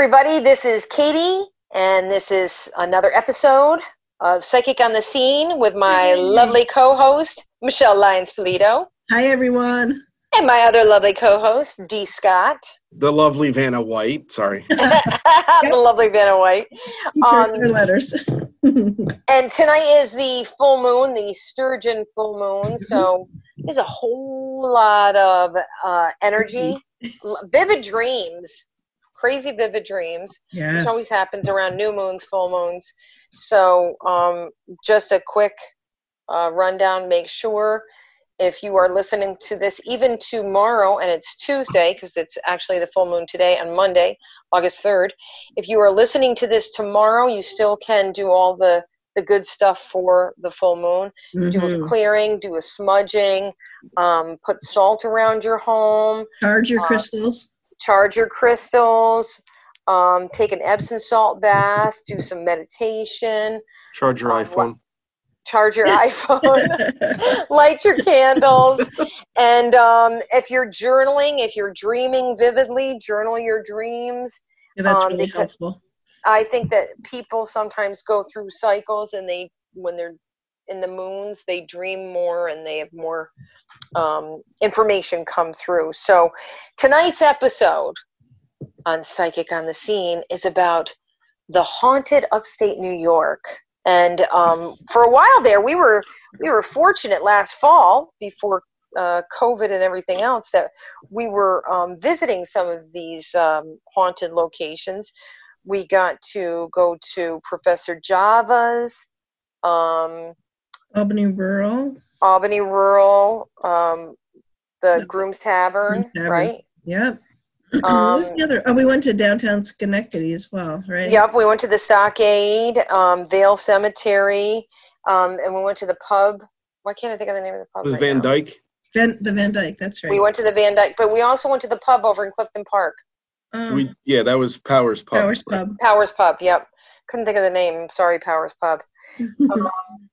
everybody. This is Katie, and this is another episode of Psychic on the Scene with my Hey. lovely co host, Michele Lyons Polito, Hi, everyone. and my other lovely co host, Dee Scott, The lovely Vanna White. Sorry. the lovely Vanna White. Keep Um, your letters. And tonight is the full moon, the sturgeon full moon. So there's a whole lot of uh, energy, vivid dreams, crazy vivid dreams. which yes. always happens around new moons, full moons. So, um, just a quick uh, rundown. Make sure if you are listening to this even tomorrow, and it's Tuesday because it's actually the full moon today on Monday, August 3rd. If you are listening to this tomorrow, you still can do all the, the good stuff for the full moon. Do a Mhm. clearing, do a smudging, um, put salt around your home, Charge your uh, crystals. Charge your crystals, um, take an Epsom salt bath, do some meditation, Charge your Uh, iPhone. charge your iPhone, light your candles, and um, if you're journaling, if you're dreaming vividly, journal your dreams. Yeah, that's um, really because- helpful. I think that people sometimes go through cycles, and they when they're in the moons, they dream more and they have more um, information come through. So tonight's episode on Psychic on the Scene is about the haunted upstate New York. And um, for a while there, we were we were fortunate last fall before uh, COVID and everything else that we were um, visiting some of these um, haunted locations. We got to go to Professor Java's, um, Albany Rural. Albany Rural, um, the Grooms Tavern, Tavern. right? Yep. what was Um, the other? Oh, we went to downtown Schenectady as well, right? Yep, we went to the Stockade, um, Vale Cemetery, um, and we went to the pub. Why can't I think of the name of the pub? It Was right Van now? Dyke? Van, the Van Dyck. That's right. We went to the Van Dyck, but we also went to the pub over in Clifton Park, Um, We yeah, that was Powers Pub. Powers Pub. Powers Pub. Yep, couldn't think of the name. Sorry, Powers Pub. Um,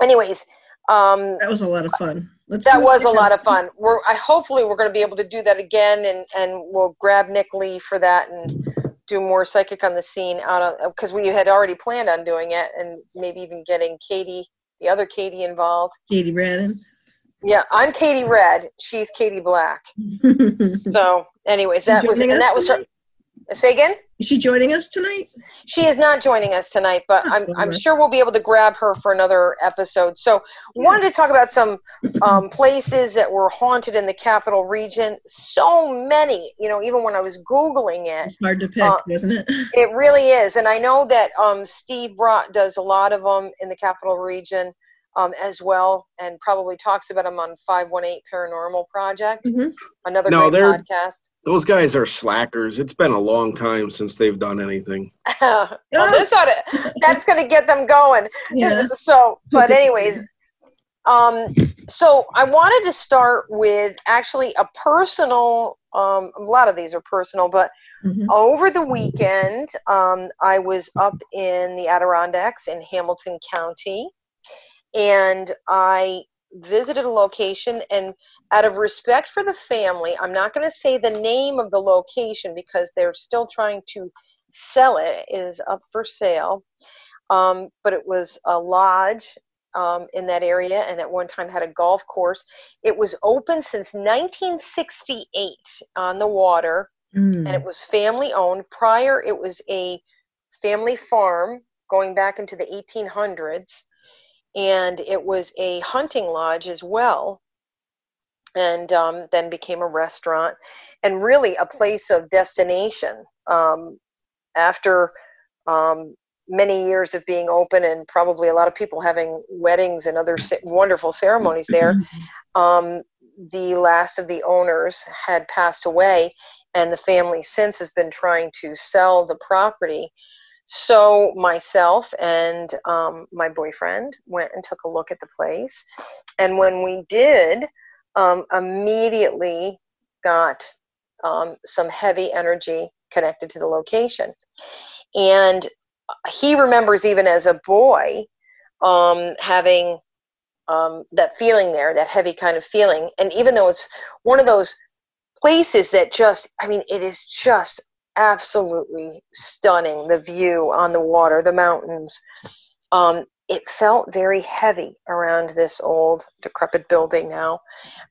anyways, um, that was a lot of fun. Let's that was a lot of fun. We're I hopefully we're going to be able to do that again, and and we'll grab Nick Lee for that and do more psychic on the scene out of because we had already planned on doing it, and maybe even getting Katie, the other Katie, involved. Katie Brannon. Yeah, I'm Katie Red. She's Katie Black. So, anyways, that was and that was her. Say again. Is she joining us tonight? She is not joining us tonight, but I'm, I'm sure we'll be able to grab her for another episode. So, wanted to talk about some um, places that were haunted in the capital region. So many, you know, even when I was Googling it, It's hard to pick, Uh, wasn't it? it really is. And I know that um, Steve Brott does a lot of them in the capital region um, as well, and probably talks about them on 518 Paranormal Project, Mhm. another No, great podcast. Those guys are slackers. It's been a long time since they've done anything. well, this ought to, that's going to get them going. Yeah. so but anyways um so i wanted to start with actually a personal um a lot of these are personal but Mhm. over the weekend um i was up in the adirondacks in hamilton county and i visited a location and out of respect for the family i'm not going to say the name of the location because they're still trying to sell it, it is up for sale um, but it was a lodge um, in that area and at one time had a golf course. It was open since 1968 on the water Mm. and it was family owned. Prior, it was a family farm going back into the 1800s and it was a hunting lodge as well. And um, then became a restaurant and really a place of destination um, after um, many years of being open and probably a lot of people having weddings and other wonderful ceremonies there. Um, the last of the owners had passed away and the family since has been trying to sell the property so myself and um, my boyfriend went and took a look at the place and when we did um, immediately got um, some heavy energy connected to the location and he remembers even as a boy um, having um, that feeling there, that heavy kind of feeling. And even though it's one of those places that just, I mean, it is just absolutely stunning. The view on the water, the mountains. Um, it felt very heavy around this old, decrepit building now,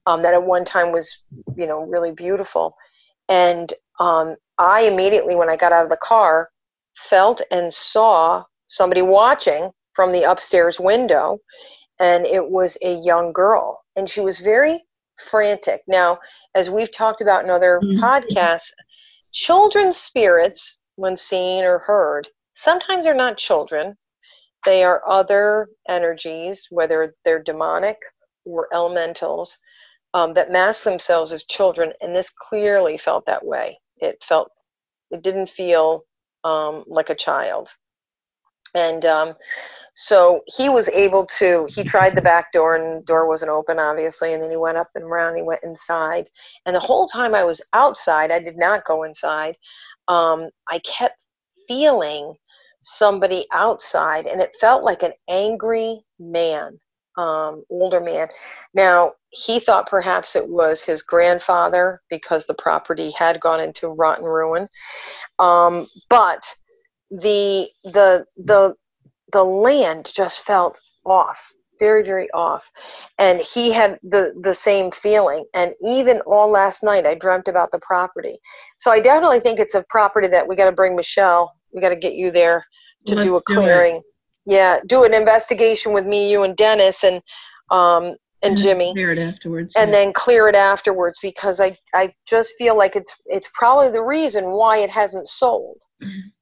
um, that at one time was, you know, really beautiful. And um, I immediately, when I got out of the car, felt and saw somebody watching from the upstairs window, and it was a young girl, and she was very frantic. Now, as we've talked about in other Mhm. podcasts, children's spirits, when seen or heard, sometimes are not children. They are other energies, whether they're demonic or elementals, um, that mask themselves as children. And this clearly felt that way. It felt, it didn't feel um, like a child. And um, so he was able to, he tried the back door and the door wasn't open, obviously. And then he went up and around, he went inside. And the whole time I was outside, I did not go inside. Um, I kept feeling somebody outside and it felt like an angry man, um, older man. Now, he thought perhaps it was his grandfather because the property had gone into rotten ruin. Um, but the the the the land just felt off very very off and he had the the same feeling and even all last night i dreamt about the property so i definitely think it's a property that we got to bring michele we got to get you there to do a Let's do it. clearing yeah do an investigation with me you and dennis and um and jimmy Clear it afterwards. and yeah. then clear it afterwards because I, I just feel like it's it's probably the reason why it hasn't sold.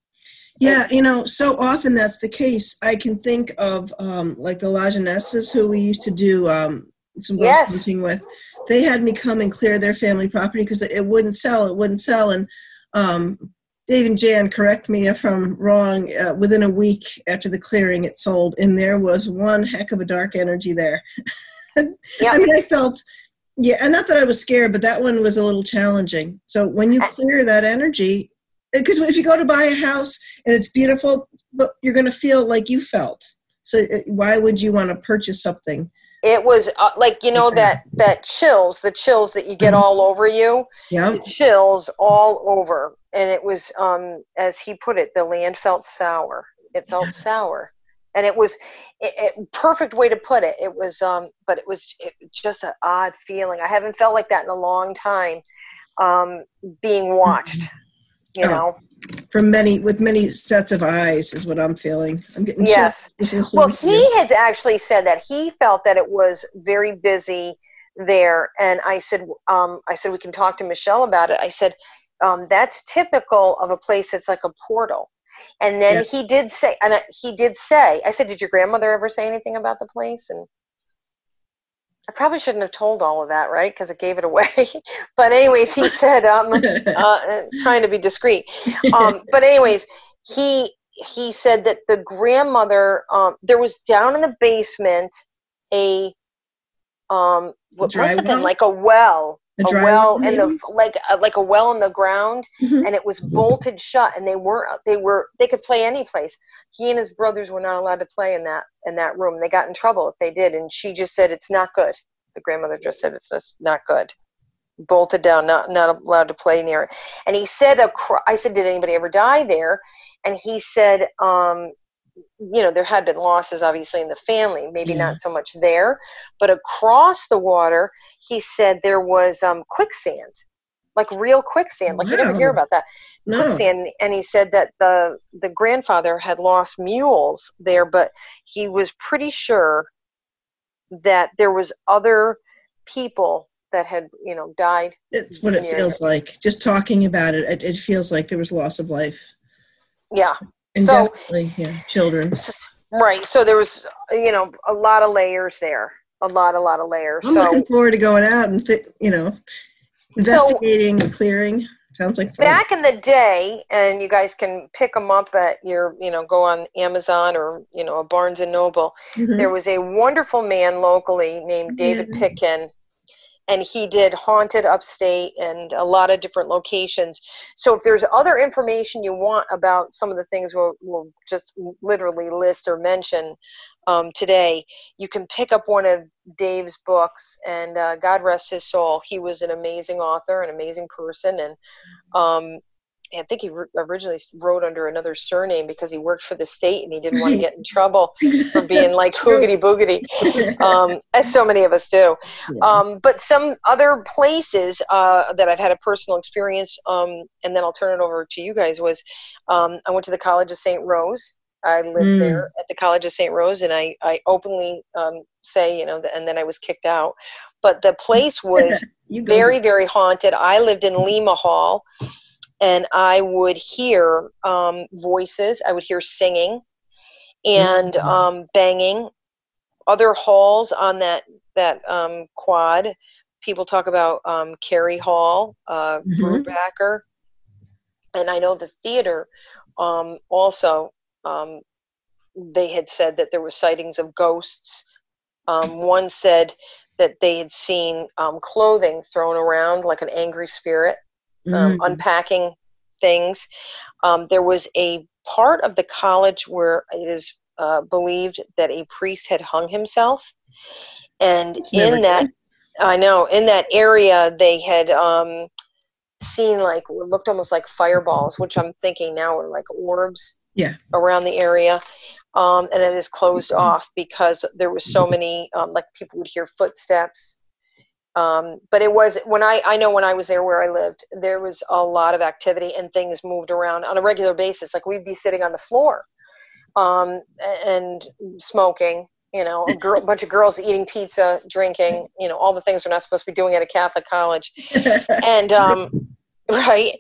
Yeah, you know, so often that's the case. I can think of um, like the Lajenesses who we used to do um, some ghost Yes. hunting with. They had me come and clear their family property because it wouldn't sell. It wouldn't sell. And um, Dave and Jan, correct me if I'm wrong. Uh, within a week after the clearing, it sold, and there was one heck of a dark energy there. Yeah. I mean, I felt. Yeah, and not that I was scared, but that one was a little challenging. So when you clear that energy, because if you go to buy a house and it's beautiful, but you're going to feel like you felt. So uh, why would you want to purchase something? It was uh, like you know Okay. that that chills, the chills that you get Mhm. all over you, Yeah, chills all over, and it was um as he put it, the land felt sour. It felt sour, and it was it, it, perfect way to put it. It was um, but it was it, just an odd feeling. I haven't felt like that in a long time. Um, being watched, you know. from many with many sets of eyes is what I'm feeling. I'm getting Yes. listening Well, he had actually said that he felt that it was very busy there, and I said, um, I said we can talk to Michele about it. I said um, that's typical of a place that's like a portal. And then Yeah. he did say, and I, he did say, I said, did your grandmother ever say anything about the place? And I probably shouldn't have told all of that, right? Because it gave it away. but anyways, he said, um, uh, trying to be discreet um, but anyways, he he said that the grandmother um, there was down in the basement a um what Dry must have been like a well A a well in the like uh, like a well in the ground Mhm. and it was bolted shut and they weren't they were they could play any place. He and his brothers were not allowed to play in that in that room. They got in trouble if they did and she just said it's not good. The grandmother just said it's just not good. Bolted down not not allowed to play near it. And he said acro- i said did anybody ever die there? And he said um you know there had been losses obviously in the family maybe Yeah. not so much there but across the water he said there was um quicksand like real quicksand like you never hear about that no, quicksand and he said that the the grandfather had lost mules there but he was pretty sure that there was other people that had you know died it's what it feels like. Just talking about it, it, it feels like there was loss of life. yeah And So- definitely, yeah, children. Right so there was you know a lot of layers there a lot a lot of layers I'm so looking forward to going out and you know investigating and clearing. Sounds like fun. back in the day and you guys can pick them up at your you know go on amazon or you know a barnes and noble Mhm. there was a wonderful man locally named david Yeah. pitkin and he did haunted upstate and a lot of different locations. So if there's other information you want about some of the things we'll, we'll just literally list or mention um, today you can pick up one of dave's books and uh, god rest his soul he was an amazing author an amazing person and um, I think he originally wrote under another surname because he worked for the state and he didn't want to get in trouble for being like hoogity boogity, um, as so many of us do. Yeah. Um, but some other places uh, that I've had a personal experience, um, and then I'll turn it over to you guys, was um, I went to the College of St. Rose. I lived mm. there at the College of St. Rose, and I, I openly um, say, you know, and then I was kicked out. But the place was very, very haunted. I lived in Lima Hall and I would hear um, voices, I would hear singing and mm-hmm. um, banging. Other halls on that that um, quad, people talk about um, Carey Hall, uh, mm-hmm. Brubacher, and I know the theater um, also. Um, they had said that there were sightings of ghosts. Um, one said that they had seen um, clothing thrown around like an angry spirit um, mm. unpacking things. Um, there was a part of the college where it is uh, believed that a priest had hung himself, and it's in that. I know, in that area they had um, seen like looked almost like fireballs, which I'm thinking now are like orbs. Yeah. Around the area, um, and it is closed mm-hmm. off because there was so many um, like people would hear footsteps um, but it was when I, I know when I was there where I lived, there was a lot of activity and things moved around on a regular basis. Like we'd be sitting on the floor um, and smoking, you know, a girl, bunch of girls eating pizza, drinking, you know, all the things we're not supposed to be doing at a Catholic college. and, um, right.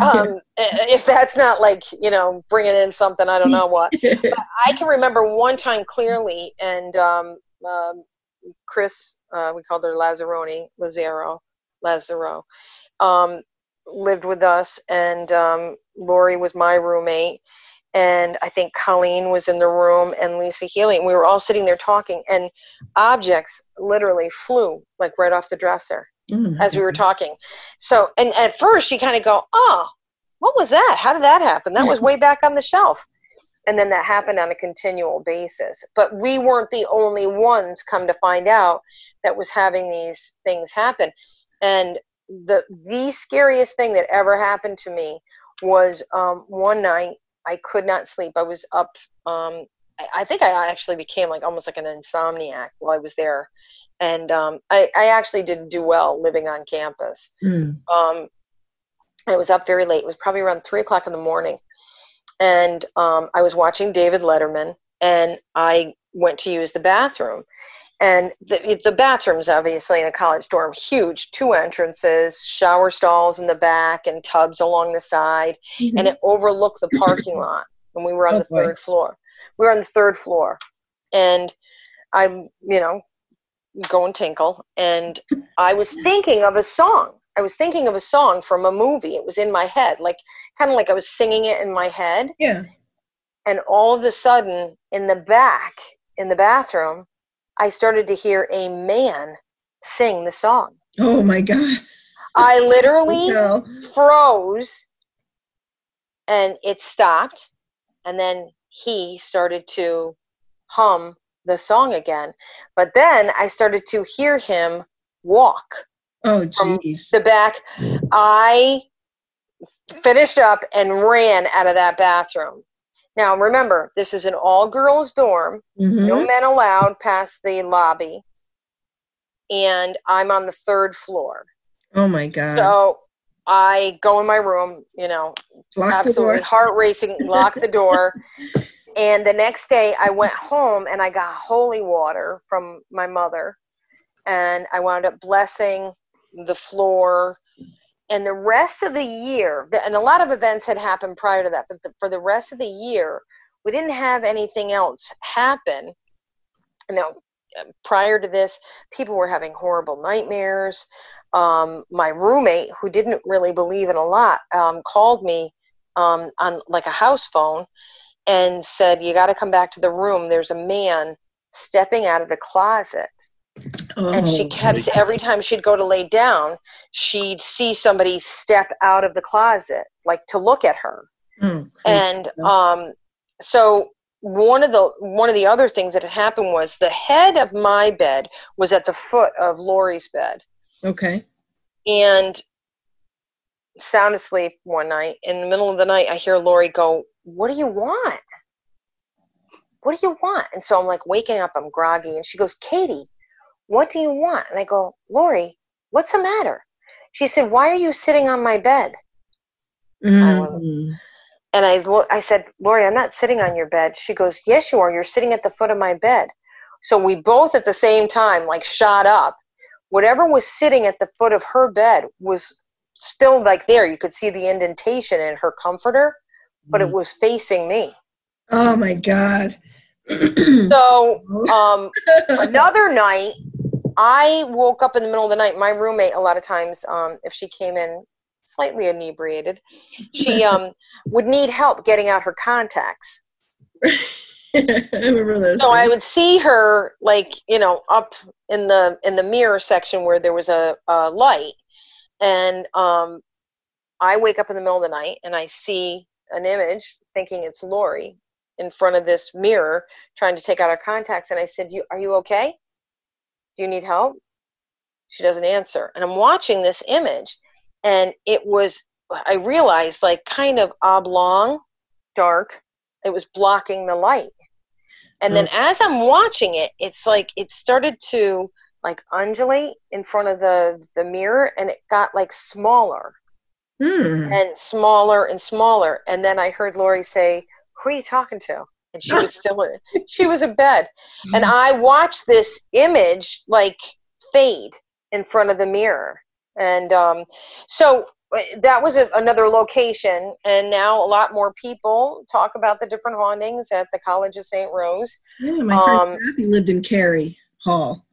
Um, if that's not like, you know, bringing in something, I don't know what. But I can remember one time clearly, and um, um Chris, uh, we called her Lazzaroni, Lazaro, Lazaro, um, lived with us, and um, Lori was my roommate, and I think Colleen was in the room, and Lisa Healy, and we were all sitting there talking, and objects literally flew like right off the dresser mm-hmm. as we were talking. So, and at first you kind of go, oh, what was that? How did that happen? That was way back on the shelf and then that happened on a continual basis. But we weren't the only ones come to find out that was having these things happen. And the the scariest thing that ever happened to me was um, one night i could not sleep. I was up um, I, I, think i actually became like almost like an insomniac while i was there. And um, I, I, actually didn't do well living on campus. Mm. i was up very late. It was probably around three o'clock in the morning and um, I was watching David Letterman, and I went to use the bathroom. And the, the bathrooms, obviously, in a college dorm, huge, two entrances, shower stalls in the back, and tubs along the side, mm-hmm. and it overlooked the parking lot. And we were on oh, the boy. third floor. We were on the third floor, and I'm, you know, going tinkle, and I was thinking of a song I was thinking of a song from a movie. It was in my head, like kind of like I was singing it in my head. Yeah. And all of a sudden, in the back, in the bathroom, I started to hear a man sing the song. Oh my God. I literally no. froze and it stopped. And then he started to hum the song again. But then I started to hear him walk Oh, jeez. The back. I finished up and ran out of that bathroom. Now, remember, this is an all girls dorm, mm-hmm. no men allowed past the lobby, and I'm on the third floor. Oh my God. So I go in my room, you know, lock absolutely heart racing, lock the door. and the next day I went home and I got holy water from my mother, and I wound up blessing the floor. And the rest of the year and a lot of events had happened prior to that but the, for the rest of the year we didn't have anything else happen. You know prior to this people were having horrible nightmares. Um, my roommate who didn't really believe in a lot um, called me um, on like a house phone and said you got to come back to the room. There's a man stepping out of the closet Oh, and she oh, kept every time she'd go to lay down, she'd see somebody step out of the closet, like to look at her. Oh, and um, so one of the one of the other things that had happened was the head of my bed was at the foot of Lori's bed. Okay. And sound asleep one night. In the middle of the night, I hear Lori go, What do you want? What do you want? And so I'm like waking up, I'm groggy. And she goes, Katie, what do you want? And I go, Lori, what's the matter? She said, Why are you sitting on my bed? Mm. And I, I said, Lori, I'm not sitting on your bed. She goes, Yes, you are. You're sitting at the foot of my bed. So we both at the same time, like, shot up. Whatever was sitting at the foot of her bed was still like there. You could see the indentation in her comforter, but it was facing me. Oh my God. So um, another night, I woke up in the middle of the night. My roommate, a lot of times, um, if she came in slightly inebriated, she um, would need help getting out her contacts. I remember those. So I would see her, like you know, up in the in the mirror section where there was a, a light, and um, I wake up in the middle of the night and I see an image, thinking it's Lori, in front of this mirror trying to take out her contacts, and I said, "You are you okay? Do you need help?" She doesn't answer, and I'm watching this image, and it was I realized like kind of oblong, dark. It was blocking the light. And then as I'm watching it, it's like it started to like undulate in front of the the mirror and it got like smaller Hmm. and smaller and smaller. And then I heard Lori say, Who are you talking to? And she was still in she was in bed. And I watched this image like fade in front of the mirror. And um, so uh, that was a, another location. And now a lot more people talk about the different hauntings at the College of St. Rose. Yeah, my friend um, Kathy lived in Cary Hall.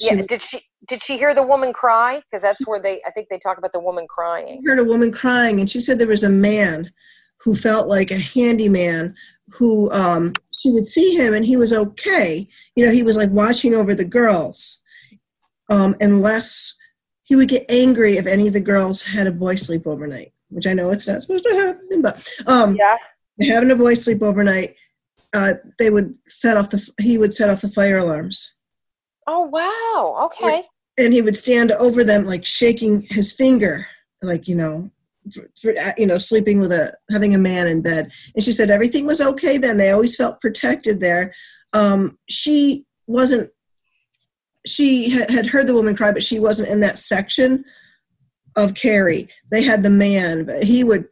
She Yeah, did she did she hear the woman cry? Because that's where they I think they talk about the woman crying. heard a woman crying, and she said there was a man who felt like a handyman who um, she would see him, and he was okay. You know, he was like watching over the girls, um, unless he would get angry if any of the girls had a boy sleep overnight, which I know it's not supposed to happen, but um, Yeah. having a boy sleep overnight, uh, they would set off the he would set off the fire alarms. Oh wow. Okay. and he would stand over them like shaking his finger like you know you know sleeping with a having a man in bed. And she said everything was okay then. They always felt protected there. Um, she wasn't she ha- had heard the woman cry but she wasn't in that section of carrie. They had the man but he would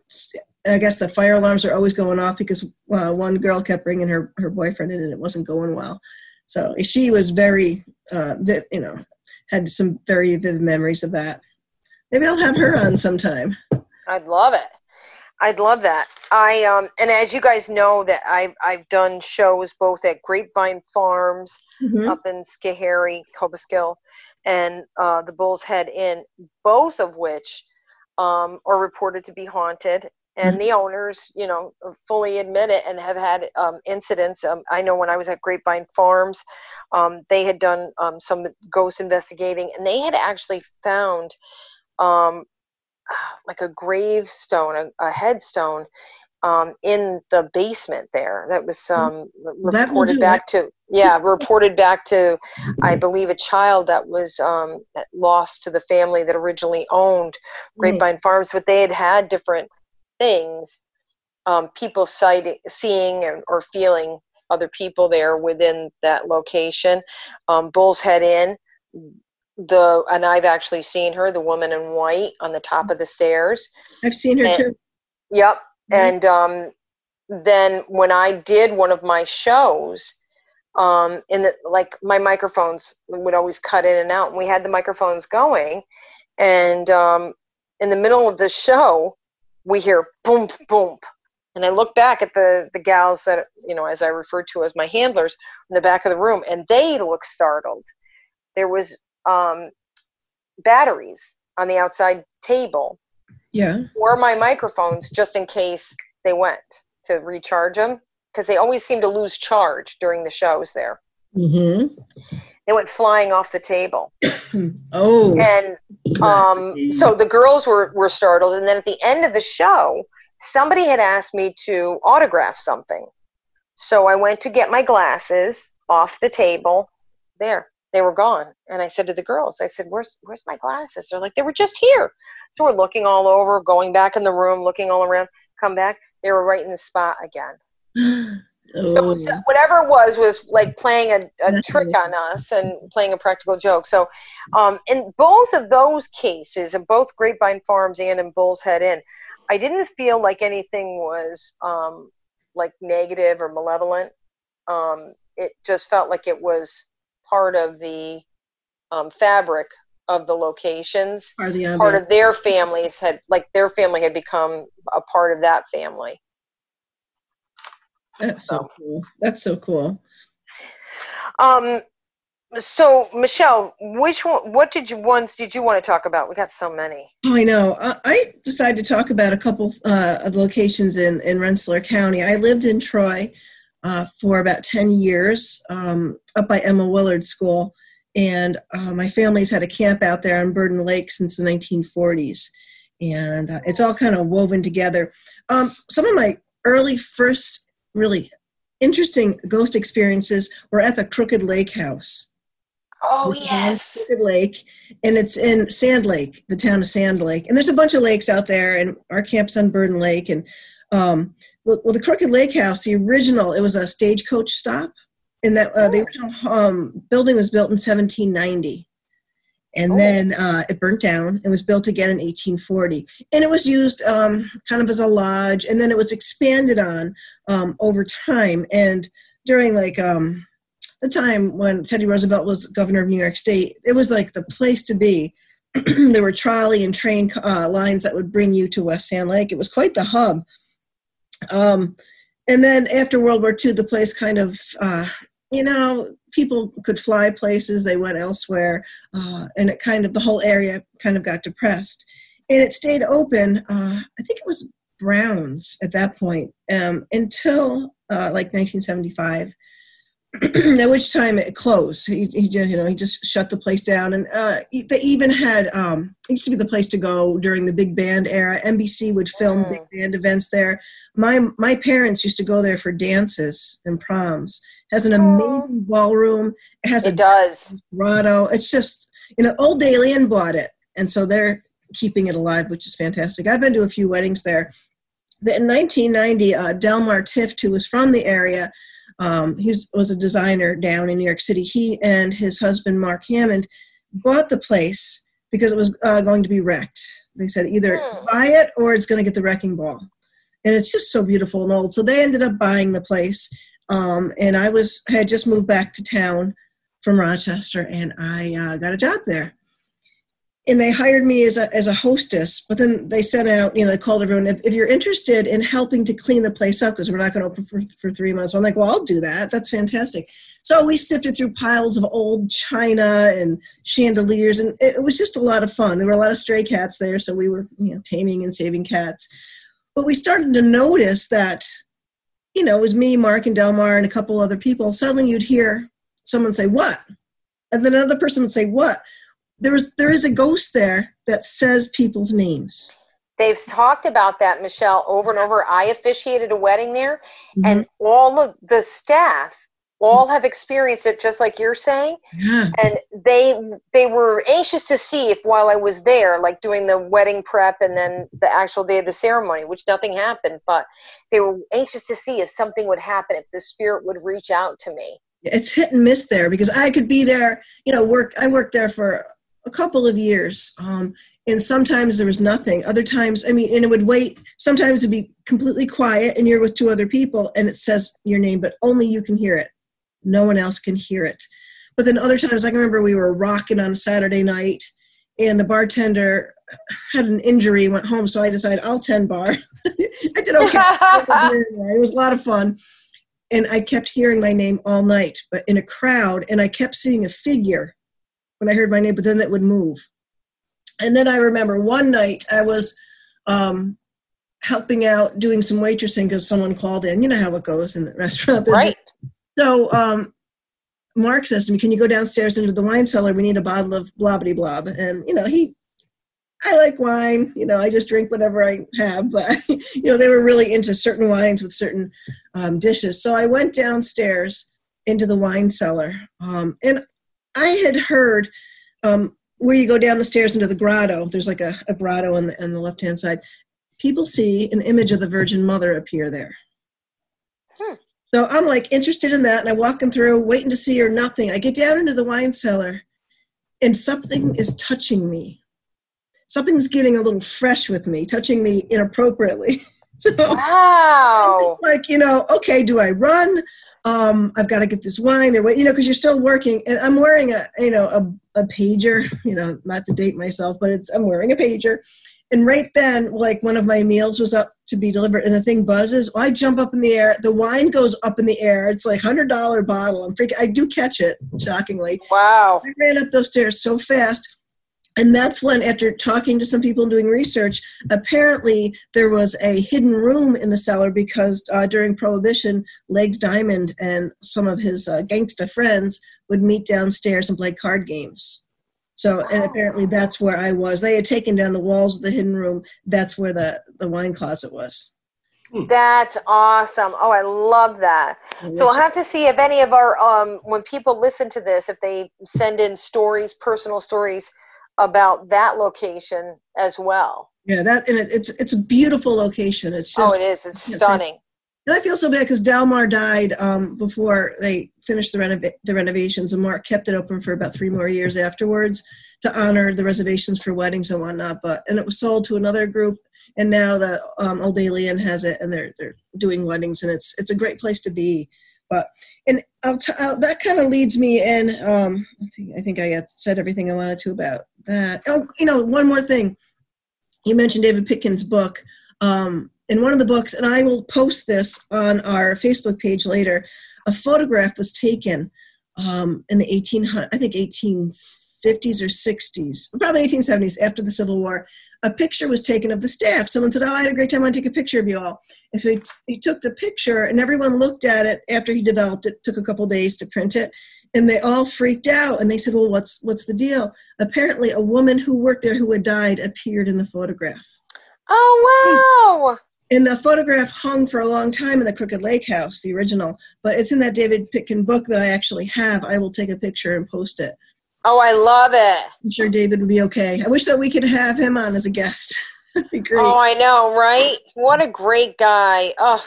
i guess the fire alarms are always going off because uh, one girl kept bringing her, her boyfriend in and it wasn't going well. So she was very uh, you know had some very vivid memories of that. Maybe I'll have her on sometime. I'd love it. I'd love that. I um and as you guys know that I've I've done shows both at Grapevine Farms Mhm. up in Schoharie, Cobleskill, and uh, the Bull's Head Inn, both of which um, are reported to be haunted. And the owners, you know, fully admit it and have had um, incidents. Um, I know when I was at Grapevine Farms, um, they had done um, some ghost investigating, and they had actually found um, like a gravestone, a, a headstone um, in the basement there. That was um, that reported back to yeah, reported back to I believe a child that was um, lost to the family that originally owned Grapevine Farms, but they had had different things, um, people sighting, seeing and, or feeling other people there within that location. Um, Bull's Head Inn, the and I've actually seen her, the woman in white on the top of the stairs. I've seen her And- too. Yep. Mhm. And um, then when I did one of my shows, um, in the like my microphones would always cut in and out, and we had the microphones going, and um, in the middle of the show, we hear boom, boom, and I look back at the the gals that you know, as I refer to as my handlers, in the back of the room, and they look startled. There was um, batteries on the outside table Yeah. or my microphones just in case they went to recharge them because they always seem to lose charge during the shows there. hmm They went flying off the table. Oh. And um, so the girls were, were startled. And then at the end of the show, somebody had asked me to autograph something. So I went to get my glasses off the table. There, they were gone. And I said to the girls, I said, "Where's where's my glasses?" They're like, "They were just here." So we're looking all over, going back in the room, looking all around. Come back, they were right in the spot again. So, so, Oh, whatever it was was like playing a, a trick on us and playing a practical joke. So um, in both of those cases, in both Grapevine Farms and in Bull's Head Inn, I didn't feel like anything was um, like negative or malevolent. Um, it just felt like it was part of the um, fabric of the locations. part of the Part of their families had, like their family had become a part of that family. That's so so. cool. That's so cool. Um, so Michele, which one? What did you ones did you want to talk about? We got so many. Oh, I know. I, I decided to talk about a couple uh, of locations in, in Rensselaer County. I lived in Troy uh, for about 10 years um, up by Emma Willard School. And uh, my family's had a camp out there on Burden Lake since the 1940s. And uh, it's all kind of woven together. Um, some of my early first really interesting ghost experiences were at the Crooked Lake House. Oh yes. Crooked Lake, and it's in Sand Lake, the town of Sand Lake. And there's a bunch of lakes out there, and our camp's on Burden Lake. And um, well, well, the Crooked Lake House, the original, it was a stagecoach stop. And that uh, the original um, building was built in 1790, and Oh. then uh, it burnt down. It was built again in 1840, and it was used um, kind of as a lodge, and then it was expanded on um, over time. And during like um, the time when Teddy Roosevelt was governor of New York State, it was like the place to be. there were trolley and train uh, lines that would bring you to West Sand Lake. It was quite the hub. Um, and then after World War II, the place kind of, uh, you know, people could fly places, they went elsewhere, uh, and it kind of, the whole area kind of got depressed. And it stayed open, uh, I think it was Browns at that point, um, until uh, like 1975 at which time it closed. He, he just, you know, he just shut the place down, and uh, they even had um, it used to be the place to go during the big band era. NBC would film Mm. big band events there. My my parents used to go there for dances and proms. It has an amazing ballroom. It has It a does. grotto. It's just you know, Olde Daley Inn bought it, and so they're keeping it alive, which is fantastic. I've been to a few weddings there. In 1990, uh, Delmar Tift, who was from the area, um, he was a designer down in New York City. He and his husband Mark Hammond bought the place because it was uh, going to be wrecked. They said either Hmm. buy it or it's going to get the wrecking ball, and it's just so beautiful and old. So they ended up buying the place, um, and I was had just moved back to town from Rochester, and I uh, got a job there. And they hired me as a, as a hostess, but then they sent out, you know, they called everyone, if, if you're interested in helping to clean the place up, because we're not going to open for, for three months. So I'm like, well, I'll do that. That's fantastic. So we sifted through piles of old china and chandeliers, and it, it was just a lot of fun. There were a lot of stray cats there, so we were, you know, taming and saving cats. But we started to notice that, you know, it was me, Mark, and Delmar, and a couple other people. Suddenly you'd hear someone say, What? And then another person would say, What? There is there is a ghost there that says people's names. They've talked about that, Michele, over and over. I officiated a wedding there, Mm-hmm. and all of the staff all have experienced it, just like you're saying. yeah, And they they were anxious to see if while I was there, like doing the wedding prep and then the actual day of the ceremony, which nothing happened, but they were anxious to see if something would happen, if the spirit would reach out to me. it's hit and miss there because I could be there, you know, work. I worked there for a couple of years, um, and sometimes there was nothing. Other times, I mean, and it would wait. Sometimes it'd be completely quiet, and you're with two other people, and it says your name, but only you can hear it. No one else can hear it. But then other times, I can remember we were rocking on a Saturday night, and the bartender had an injury, went home, so I decided I'll tend bar. I did okay. it was a lot of fun and I kept hearing my name all night, but in a crowd, and I kept seeing a figure when I heard my name, but then it would move. And then I remember one night I was um, helping out doing some waitressing because someone called in. You know how it goes in the restaurant right. So um, Mark says to me, "Can you go downstairs into the wine cellar? We need a bottle of blah blah blah." And you know he. I like wine, you know. I just drink whatever I have, but you know they were really into certain wines with certain um, dishes. So I went downstairs into the wine cellar, um, and I had heard um, where you go down the stairs into the grotto. There's like a, a grotto on the on the left hand side. People see an image of the Virgin Mother appear there. Hmm. So I'm like interested in that, and I'm walking through, waiting to see her. Nothing. I get down into the wine cellar, and something is touching me. Something's getting a little fresh with me, touching me inappropriately. so Wow. like you know okay do i run? Um i've got to get this wine. There you know because you're still working and i'm wearing a you know a, a pager you know not to date myself but it's i'm wearing a pager. And right then like one of my meals was up to be delivered and the thing buzzes. Well, i jump up in the air. The wine goes up in the air. It's like hundred dollar bottle. I'm freaking i do catch it shockingly. Wow. I ran up those stairs so fast. And that's when, after talking to some people and doing research, apparently there was a hidden room in the cellar because uh, during Prohibition, Legs Diamond and some of his uh, gangsta friends would meet downstairs and play card games. So, and apparently that's where I was. They had taken down the walls of the hidden room. That's where the, the wine closet was. That's awesome. Oh, I love that. So I'll have to see if any of our um when people listen to this, if they send in stories, personal stories about that location as well. yeah, that and it, it's it's a beautiful location. It's just oh, it is. It's stunning. And I feel so bad because Delmar died um, before they finished the, renov- the renovations, and Mark kept it open for about three more years afterwards to honor the reservations for weddings and whatnot. But and it was sold to another group, and now the um, Old Alien has it, and they're they're doing weddings, and it's it's a great place to be. But and I'll t- I'll, that kind of leads me in. Um, I think I think I said everything I wanted to about that. Oh, you know, one more thing. You mentioned David Pitkin's book. Um, in one of the books, and I will post this on our Facebook page later. A photograph was taken um, in the 1800, I think 1850s or 60s, probably 1870s after the Civil War. A picture was taken of the staff. Someone said, "Oh, I had a great time. I want to take a picture of you all." And so he, t- he took the picture, and everyone looked at it after he developed it. Took a couple days to print it, and they all freaked out. And they said, "Well, what's what's the deal?" Apparently, a woman who worked there who had died appeared in the photograph. Oh wow. And the photograph hung for a long time in the Crooked Lake House, the original, but it's in that David Pitkin book that I actually have. I will take a picture and post it. Oh, I love it. I'm sure David would be okay. I wish that we could have him on as a guest. That'd be great. Oh, I know, right? What a great guy. Oh,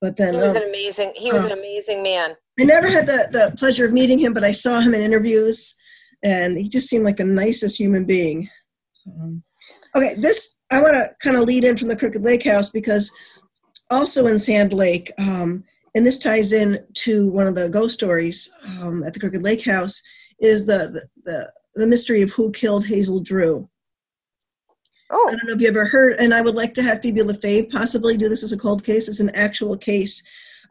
but then he was um, an amazing. He was uh, an amazing man. I never had the, the pleasure of meeting him, but I saw him in interviews, and he just seemed like the nicest human being. So, um, okay, this I want to kind of lead in from the Crooked Lake House because also in Sand Lake, um, and this ties in to one of the ghost stories um, at the Crooked Lake House, is the, the the mystery of who killed Hazel Drew. Oh. I don't know if you ever heard, and I would like to have Phoebe LaFave possibly do this as a cold case. It's an actual case.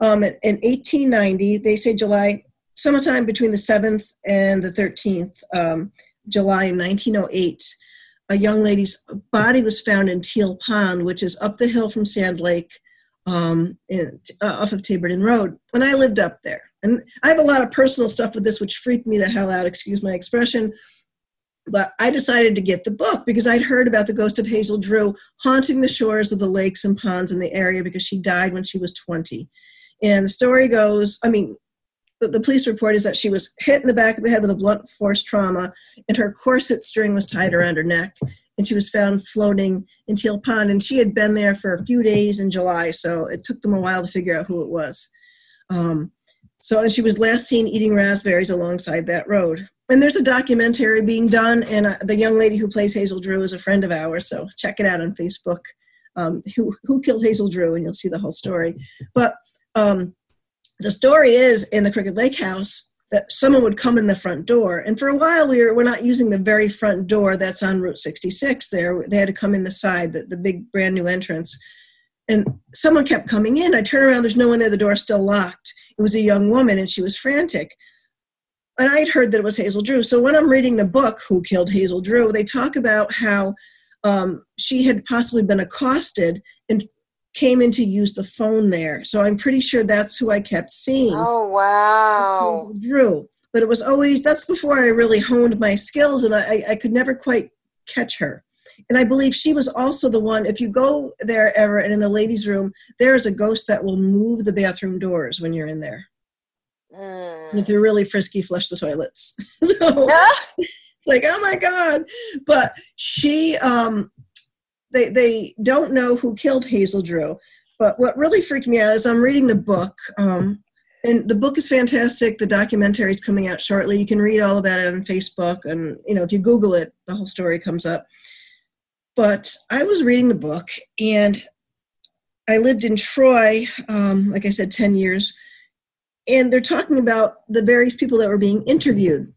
Um, in, in 1890, they say July, sometime between the 7th and the 13th, um, July in 1908, a young lady's body was found in Teal Pond, which is up the hill from Sand Lake, um, in, uh, off of Taborton Road. And I lived up there. And I have a lot of personal stuff with this, which freaked me the hell out, excuse my expression. But I decided to get the book because I'd heard about the ghost of Hazel Drew haunting the shores of the lakes and ponds in the area because she died when she was 20. And the story goes I mean, the, the police report is that she was hit in the back of the head with a blunt force trauma, and her corset string was tied around her neck. And she was found floating in Teal Pond. And she had been there for a few days in July, so it took them a while to figure out who it was. Um, so and she was last seen eating raspberries alongside that road. And there's a documentary being done, and uh, the young lady who plays Hazel Drew is a friend of ours. So check it out on Facebook. Um, who who killed Hazel Drew, and you'll see the whole story. But um, the story is in the Crooked Lake House that someone would come in the front door, and for a while we were we're not using the very front door that's on Route 66. There, they had to come in the side, the, the big brand new entrance. And someone kept coming in. I turn around, there's no one there, the door's still locked. It was a young woman, and she was frantic and I'd heard that it was Hazel Drew. So when I'm reading the book, Who Killed Hazel Drew, they talk about how um, she had possibly been accosted and came in to use the phone there. So I'm pretty sure that's who I kept seeing. oh wow. Hazel Drew. But it was always, that's before I really honed my skills and I, I could never quite catch her. And I believe she was also the one, if you go there ever and in the ladies' room, there is a ghost that will move the bathroom doors when you're in there. And if you're really frisky, flush the toilets. so it's like, oh my God. But she, um, they, they don't know who killed Hazel Drew. But what really freaked me out is I'm reading the book. Um, and the book is fantastic. The documentary is coming out shortly. You can read all about it on Facebook. And, you know, if you Google it, the whole story comes up. But I was reading the book and I lived in Troy, um, like I said, 10 years. And they're talking about the various people that were being interviewed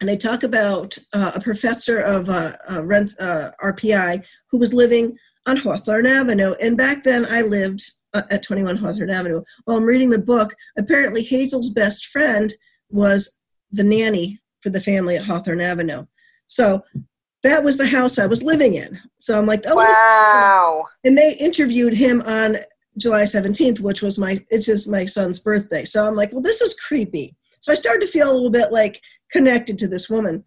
and they talk about uh, a professor of uh, uh, rent, RPI who was living on Hawthorne Avenue. And back then, I lived uh, at 21 Hawthorne Avenue. While I'm reading the book, apparently Hazel's best friend was the nanny for the family at Hawthorne Avenue. So that was the house I was living in. So I'm like, oh, wow. And they interviewed him on July 17th, which was my it's just my son's birthday. So I'm like, well, this is creepy. So I started to feel a little bit like connected to this woman.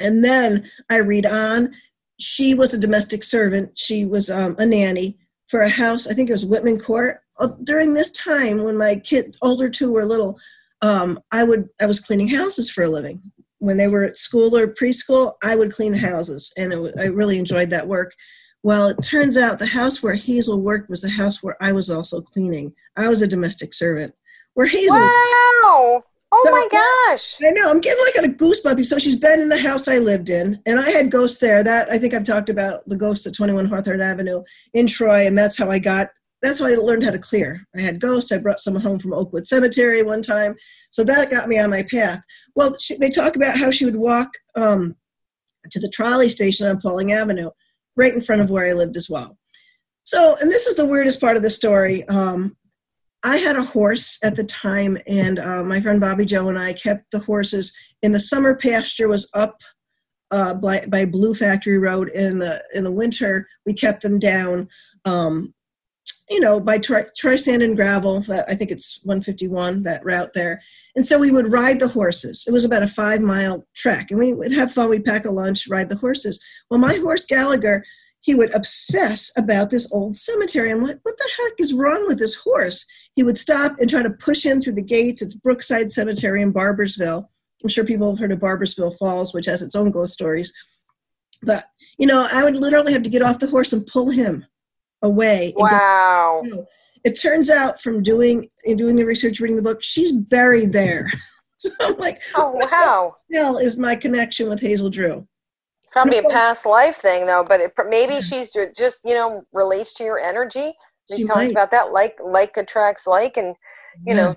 And then I read on. She was a domestic servant. She was um, a nanny for a house. I think it was Whitman Court. Uh, during this time, when my kid older two were little, um, I would I was cleaning houses for a living. When they were at school or preschool, I would clean houses, and w- I really enjoyed that work. Well, it turns out the house where Hazel worked was the house where I was also cleaning. I was a domestic servant. Where Hazel. Wow. Oh so, my gosh. I know. I'm getting like a goosebumpy. So she's been in the house I lived in, and I had ghosts there. That I think I've talked about the ghosts at 21 Hawthorne Avenue in Troy, and that's how I got. That's why I learned how to clear. I had ghosts. I brought someone home from Oakwood Cemetery one time, so that got me on my path. Well, she, they talk about how she would walk um, to the trolley station on Pawling Avenue, right in front of where I lived as well. So, and this is the weirdest part of the story. Um, I had a horse at the time, and uh, my friend Bobby Joe and I kept the horses. In the summer, pasture was up uh, by, by, Blue Factory Road. In the in the winter, we kept them down. Um, you know, by Troy Sand and Gravel. That I think it's 151 that route there. And so we would ride the horses. It was about a five mile trek, and we would have fun. We'd pack a lunch, ride the horses. Well, my horse Gallagher he would obsess about this old cemetery. I'm like, what the heck is wrong with this horse? He would stop and try to push in through the gates. It's Brookside Cemetery in Barbersville. I'm sure people have heard of Barbersville Falls, which has its own ghost stories. But, you know, I would literally have to get off the horse and pull him away. Wow. It turns out from doing doing the research, reading the book, she's buried there. so I'm like, oh wow, hell is my connection with Hazel Drew. Probably a past life thing though, but it, maybe she's just you know relates to your energy. We talked might. about that, like like attracts like, and you yeah. know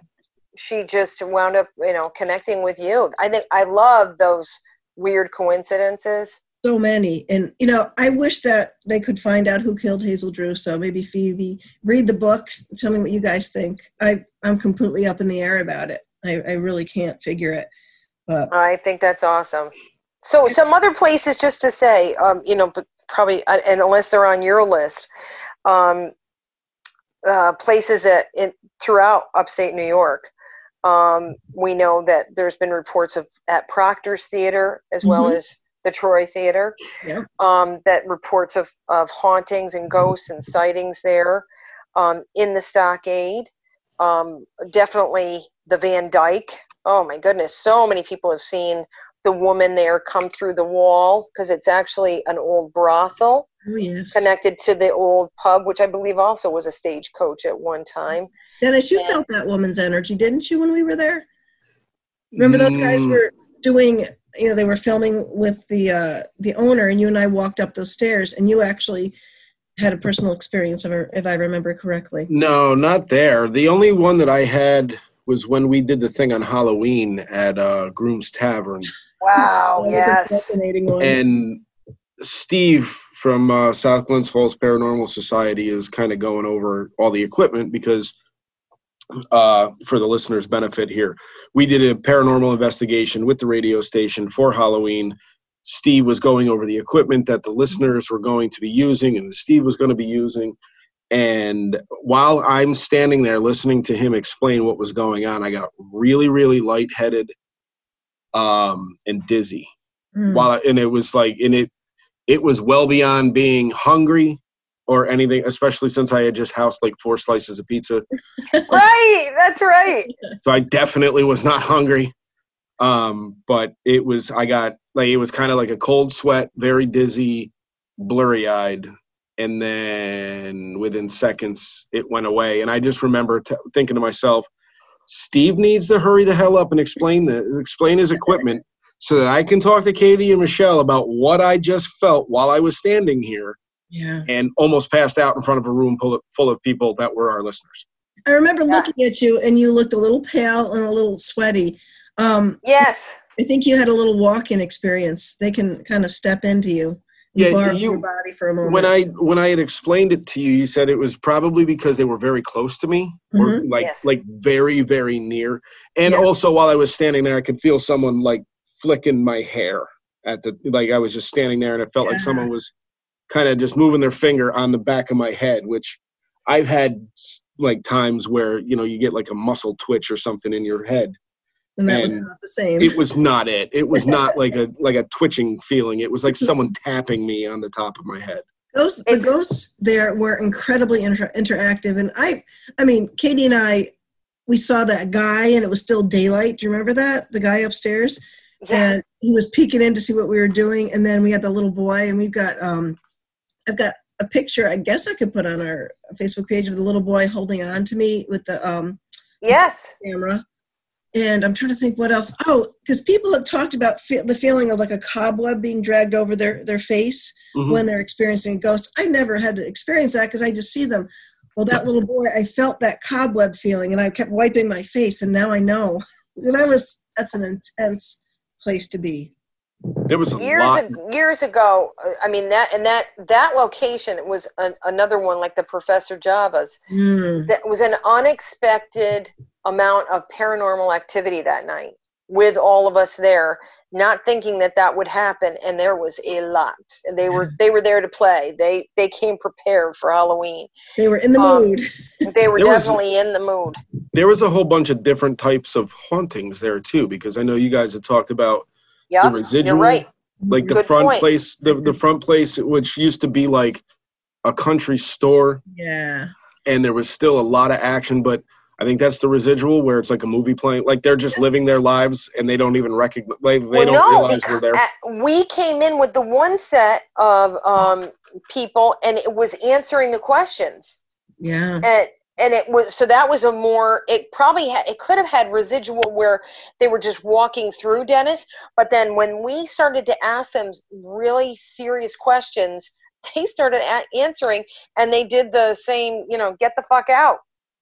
she just wound up you know connecting with you. I think I love those weird coincidences. So many, and you know, I wish that they could find out who killed Hazel Drew. So maybe Phoebe, read the book, tell me what you guys think. I I'm completely up in the air about it. I, I really can't figure it. But I think that's awesome. So some other places, just to say, um, you know, but probably, uh, and unless they're on your list, um, uh, places that in, throughout upstate New York. Um, we know that there's been reports of at Proctor's Theater as well mm-hmm. as the Troy Theater. Yeah. Um, that reports of, of hauntings and ghosts and sightings there. Um, in the stockade. Um, definitely the Van Dyck. Oh my goodness, so many people have seen the woman there come through the wall because it's actually an old brothel oh, yes. connected to the old pub, which I believe also was a stagecoach at one time. Dennis, you and, felt that woman's energy, didn't you, when we were there? Remember those guys mm. were doing, you know, they were filming with the uh, the owner, and you and I walked up those stairs, and you actually had a personal experience, of if I remember correctly. No, not there. The only one that I had was when we did the thing on Halloween at uh, Groom's Tavern. Wow, yes. And Steve from uh, South Glens Falls Paranormal Society is kind of going over all the equipment because, uh, for the listeners' benefit here, we did a paranormal investigation with the radio station for Halloween. Steve was going over the equipment that the listeners were going to be using and Steve was going to be using. And while I'm standing there listening to him explain what was going on, I got really, really lightheaded um, and dizzy. Mm. While and it was like, and it it was well beyond being hungry or anything, especially since I had just housed like four slices of pizza. right, that's right. So I definitely was not hungry. Um, but it was I got like it was kind of like a cold sweat, very dizzy, blurry eyed, and then within seconds it went away. And I just remember t- thinking to myself, Steve needs to hurry the hell up and explain the explain his equipment so that I can talk to Katie and Michele about what I just felt while I was standing here Yeah. and almost passed out in front of a room full of, full of people that were our listeners. I remember Yeah. looking at you and you looked a little pale and a little sweaty. Um, Yes. I think you had a little walk-in experience. They can kind of step into you. and Yeah, borrow you- your body for a moment. When I when I had explained it to you, you said it was probably because they were very close to me, or like Yes. like very very near, and Yeah. also while I was standing there, I could feel someone like flicking my hair at the like I was just standing there, and it felt like someone was kind of just moving their finger on the back of my head, which I've had like times where you know you get like a muscle twitch or something in your head. and that was not the same. It was not it. It was not like a like a twitching feeling. It was like someone tapping me on the top of my head. Those the It's- ghosts there were incredibly inter- interactive, and I, I mean, Katie and I, we saw that guy, and it was still daylight. Do you remember that the guy upstairs? Yeah. And he was peeking in to see what we were doing, and then we had the little boy, and we've got, um, I've got a picture. I guess I could put on our Facebook page of the little boy holding on to me with the um, Yes. camera. And I'm trying to think what else. Oh, because people have talked about fe- the feeling of like a cobweb being dragged over their their face Mhm. when they're experiencing ghosts. I never had to experience that because I just see them. Well, that little boy, I felt that cobweb feeling, and I kept wiping my face, and now I know. And that was that's an intense place to be. There was a years lot. ag- years ago uh, i mean that and that that location was an, another one like the professor java's Mm. that was an unexpected amount of paranormal activity that night with all of us there not thinking that that would happen and there was a lot and they were they were there to play they they came prepared for halloween They were in the Um, mood. they were There was- definitely in the mood there was a whole bunch of different types of hauntings there too, because I know you guys had talked about yeah the residual, you're right like the Good front point. place, the the front place, which used to be like a country store, Yeah. and there was still a lot of action, but. I think that's the residual where it's like a movie playing, like they're just living their lives and they don't even recognize, like, they Well, don't no, realize we're there. we came in with the one set of um, people, and it was answering the questions, Yeah. and and it was so that was a more. It probably had, it could have had residual where they were just walking through Dennis, but then when we started to ask them really serious questions, they started a- answering, and they did the same, you know, get the fuck out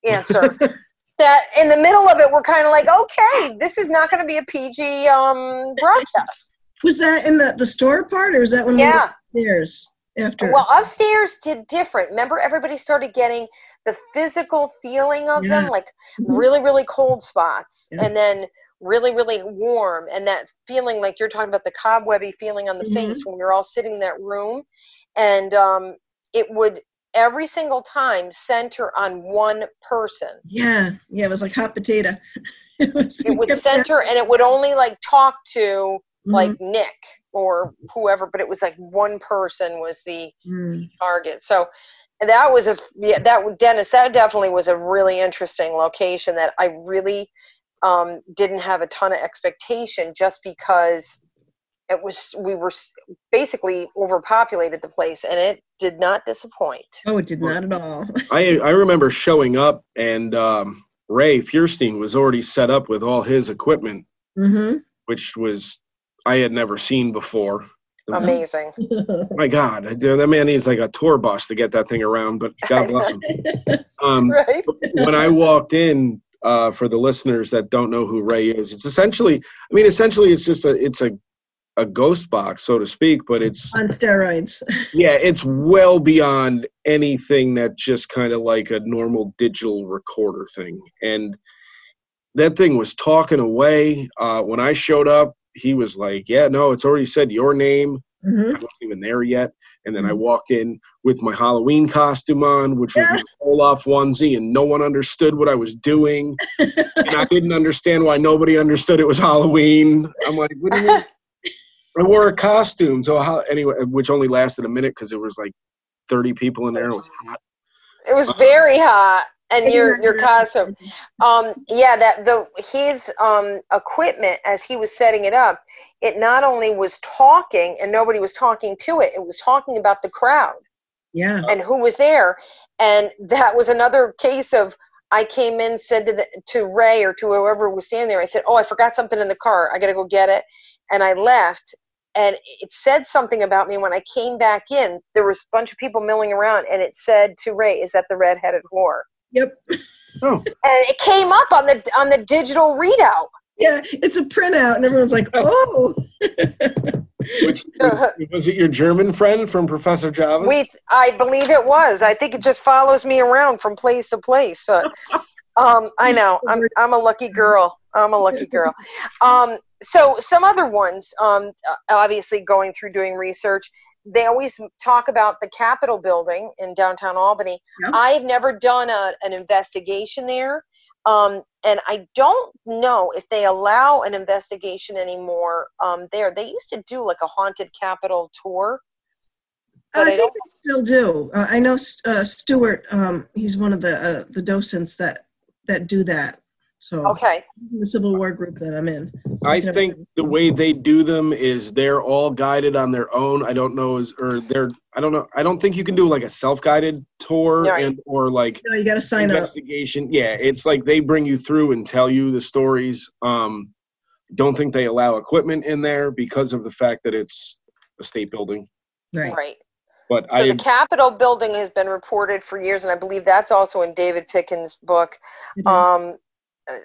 answer. that in the middle of it, we're kind of like, okay, this is not going to be a PG um, broadcast. Was that in the the store part, or was that when we were Yeah. upstairs after? Well, upstairs did different. Remember, everybody started getting the physical feeling of Yeah. them, like Mhm. really, really cold spots, Yeah. and then really, really warm, and that feeling like you're talking about the cobwebby feeling on the Mhm. face when we were all sitting in that room, and um, it would every single time center on one person. yeah, yeah, it was like hot potato. it was, It would center, and it would only like talk to like Nick or whoever, but it was like one person was the Mm. target. So that was a yeah that was Dennis that definitely was a really interesting location that I really um, didn't have a ton of expectation just because it was we were s- basically overpopulated the place and it did not disappoint. Oh, it did not at all. I I remember showing up and um, Ray Fierstein was already set up with all his equipment, hmm which was I had never seen before. Amazing. My God, that man needs like a tour bus to get that thing around. But God bless him. Um, right? when I walked in, uh, for the listeners that don't know who Ray is, it's essentially, I mean, essentially, it's just a, it's a, a ghost box, so to speak. But it's, On steroids. yeah, it's well beyond anything that just kind of like a normal digital recorder thing. And that thing was talking away. Uh, when I showed up, he was like, "Yeah, no, it's already said your name." hmm I wasn't even there yet. And then I walked in with my Halloween costume on, which was my Olaf onesie, and no one understood what I was doing. and I didn't understand why nobody understood it was Halloween. I'm like, what do you mean? I wore a costume. So how, anyway, which only lasted a minute because it was like 30 people in there. and It was hot. It was very hot, and your your costume. Um, yeah, that the his um equipment as he was setting it up, it not only was talking, and nobody was talking to it. It was talking about the crowd Yeah. and who was there, and that was another case of. I came in, said to the, to Ray or to whoever was standing there. I said, "Oh, I forgot something in the car. I got to go get it," and I left. And it said something about me when I came back in. There was a bunch of people milling around, and it said to Ray, "Is that the red-headed whore?" Yep. Oh, and it came up on the on the digital readout. Yeah. It's a printout, and everyone's like, "Oh." which was, was it your German friend from Professor Java? We, I believe it was. I think it just follows me around from place to place. But um, I know I'm I'm a lucky girl. I'm a lucky girl. Um, so some other ones, um, obviously going through doing research. They always talk about the Capitol building in downtown Albany. Yeah. I've never done a, an investigation there. Um, and I don't know if they allow an investigation anymore um, there. They used to do like a haunted Capitol tour. I I think don't- they still do. Uh, I know uh, Stuart. Um, he's one of the uh, the docents that that do that. So Okay. the Civil War group that I'm in. So I you can- think the way they do them is they're all guided on their own. I don't know is or they're I don't know. I don't think you can do like a self-guided tour Right. and or like No, you got to sign up. investigation. Yeah, it's like they bring you through and tell you the stories. Um, don't think they allow equipment in there because of the fact that it's a state building. Right. Right. But So I the Capitol building has been reported for years, and I believe that's also in David Pitkin's book. It is. Um,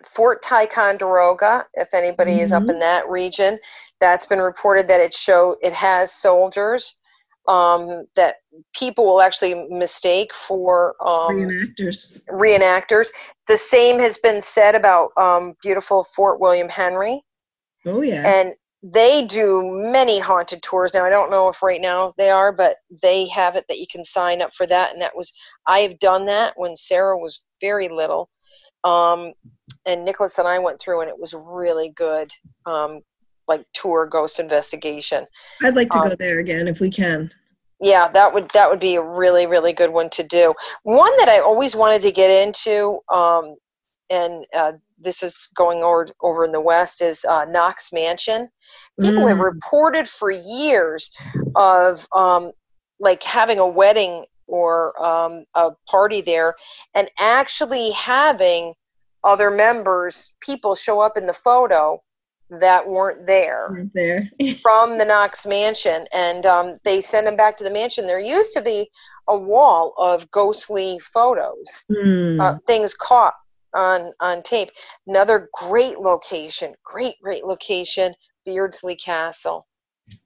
Fort Ticonderoga, if anybody is up Mhm. in that region, that's been reported that it show it has soldiers um, that people will actually mistake for um, Reenactors. reenactors. The same has been said about um, beautiful Fort William Henry. Oh yes. and they do many haunted tours now i don't know if right now they are but they have it that you can sign up for that and that was i've done that when sarah was very little um, and nicholas and i went through and it was really good um, like tour ghost investigation. I'd like to um, go there again if we can. yeah that would that would be a really really good one to do. One that i always wanted to get into um, and uh, this is going over over in the west is uh, knox mansion. People have Mm, reported for years of um, like having a wedding or um, a party there and actually having other members people show up in the photo that weren't there weren't there. from the Knox mansion, and um, they send them back to the mansion. There used to be a wall of ghostly photos, Hmm. uh, things caught on on tape. Another great location, great great location, Beardslee Castle.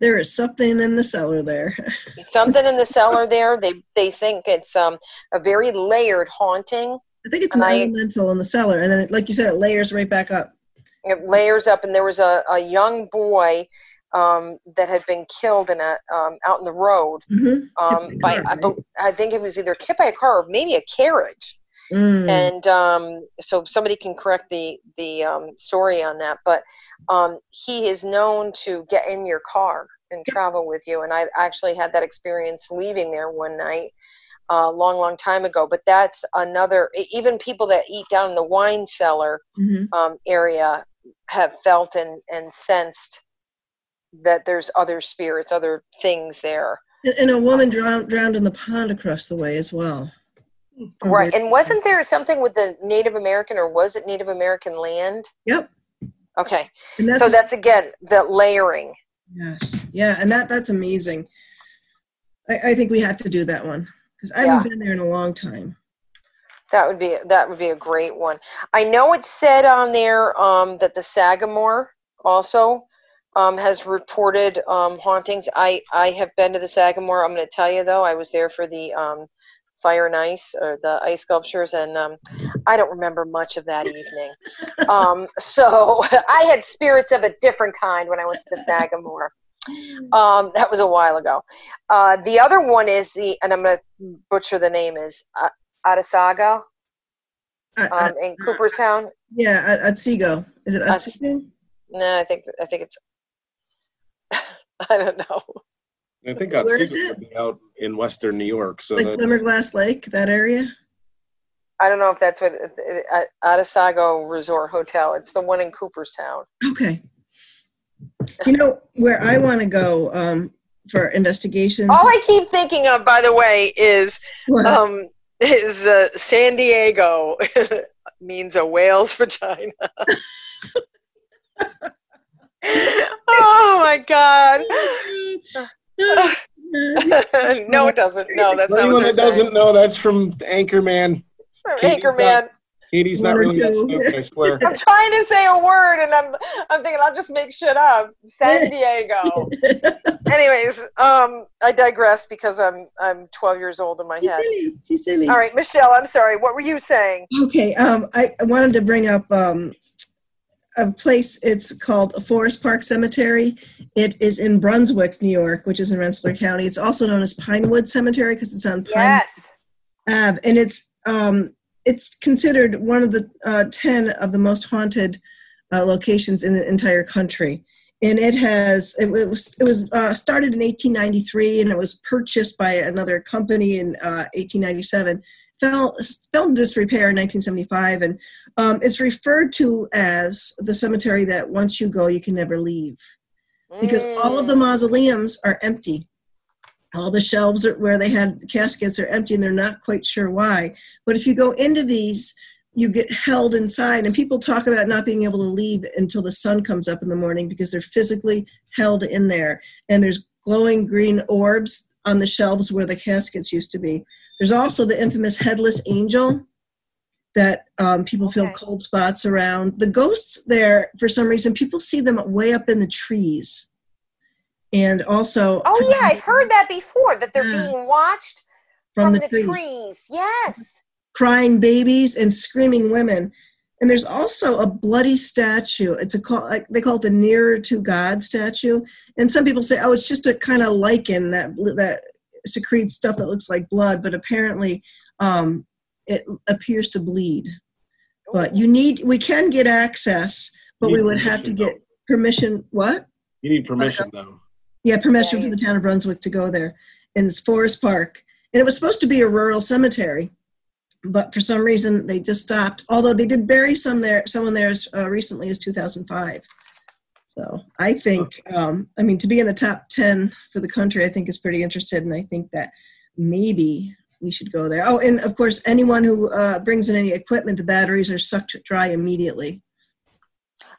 There is something in the cellar there. Something in the cellar there. They they think it's um a very layered haunting. I think it's an I- elemental in the cellar, and then, it, like you said, it layers right back up. It layers up, and there was a, a young boy um, that had been killed in a um, out in the road hmm um, by I? I think it was either hit by a car or maybe a carriage. Mm. And um, so somebody can correct the the um, story on that. But um, he is known to get in your car and travel with you. And I actually had that experience leaving there one night. A long, long time ago, but that's another. Even people that eat down in the wine cellar Mhm. um, area have felt and, and sensed that there's other spirits, other things there. And- And a woman drowned, drowned in the pond across the way as well. From Right. And wasn't there something with the Native American or was it Native American land? Yep. Okay. And that's so that's again the layering. yes, yeah, and that that's amazing. I, I think we have to do that one because I haven't been there in a long time. That would be that would be a great one. I know it said on there um, that the Sagamore also um, has reported um, hauntings. I I have been to the Sagamore. I'm going to tell you though, I was there for the um, fire and ice or the ice sculptures, and um, I don't remember much of that evening. um, so I had spirits of a different kind when I went to the Sagamore. Um, that was a while ago. Uh, the other one is the, and I'm going to butcher the name is uh, Atasaga Uh, uh, um, in Cooperstown. yeah, at, at Seago. Is it Uh, No, I think I think it's I don't know. I think Where is Otsego it? would be out in western New York. So Like that, Glimmerglass Lake, that area? I don't know if that's what uh, Otasago Resort Hotel. It's the one in Cooperstown. Okay. You know, where I want to go um, for investigations. All I keep thinking of, by the way, is What? um, is uh, San Diego means a whale's vagina. oh my god! no, it doesn't. No, that's for not anyone what that they're doesn't saying. know, that's from Anchorman. Katie Anchorman. Katie's not really that stupid, I swear. I'm trying to say a word, and I'm I'm thinking I'll just make shit up. San Diego. Anyways, um, I digress because I'm I'm 12 years old in my She's head. silly. She's silly. All right, Michele. I'm sorry. What were you saying? Okay, um, I, I wanted to bring up um, a place. It's called Forest Park Cemetery. It is in Brunswick, New York, which is in Rensselaer County. It's also known as Pinewood Cemetery because it's on Pine Yes. And it's um, it's considered one of the uh, ten of the most haunted uh, locations in the entire country. And it has it, it was it was uh, started in 1893, and it was purchased by another company in uh, 1897. Fell fell into disrepair in 1975, and um, it's referred to as the cemetery that once you go, you can never leave because all of the Mm. mausoleums are empty. All the shelves are, where they had caskets are empty, and they're not quite sure why. But if you go into these, you get held inside, and people talk about not being able to leave until the sun comes up in the morning because they're physically held in there. And there's glowing green orbs on the shelves where the caskets used to be. There's also the infamous headless angel that um, people feel Okay. cold spots around. The ghosts there, for some reason, people see them way up in the trees. And also Oh yeah, I've heard that before. That they're Yeah. being watched from, from, the, the trees. trees. Yes. crying babies and screaming women. And there's also a bloody statue. It's a call, they call it the nearer to God statue. And some people say, oh, it's just a kind of lichen that that secretes stuff that looks like blood, but apparently um, it appears to bleed. But you need, we can get access, but we would have to permission, get permission. What? You need permission, though. Yeah, permission Yeah, from the town of Brunswick to go there. And it's Forest Park. And it was supposed to be a rural cemetery, but for some reason they just stopped. Although they did bury some there, someone there as uh, recently as 2005. So I think, um, I mean, to be in the top 10 for the country, I think is pretty interested. And I think that maybe we should go there. Oh, and of course, anyone who uh, brings in any equipment, the batteries are sucked dry immediately.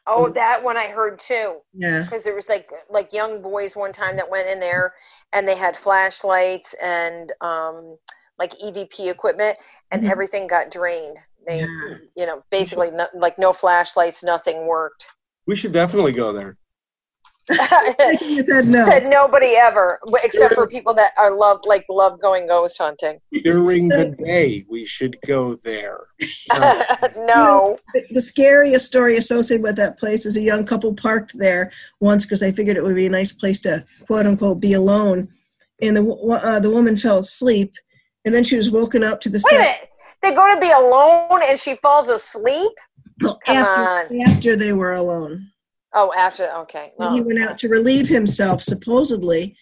Oh, Mm. that one I heard too. Yeah. Because there was like like young boys one time that went in there, and they had flashlights and um, like EVP equipment, and Mhm. everything got drained. They, Yeah. you know, basically no, like no flashlights, nothing worked. We should definitely go there. Shaking his no. Said nobody ever, except for people that are love like love going ghost hunting. During the day, we should go there. no. the, the scariest story associated with that place is a young couple parked there once because they figured it would be a nice place to quote unquote be alone and the uh, the woman fell asleep and then she was woken up to the Wait minute. They're going to be alone, and she falls asleep. well, Come after, after they were alone Oh, after okay. and he went out to relieve himself supposedly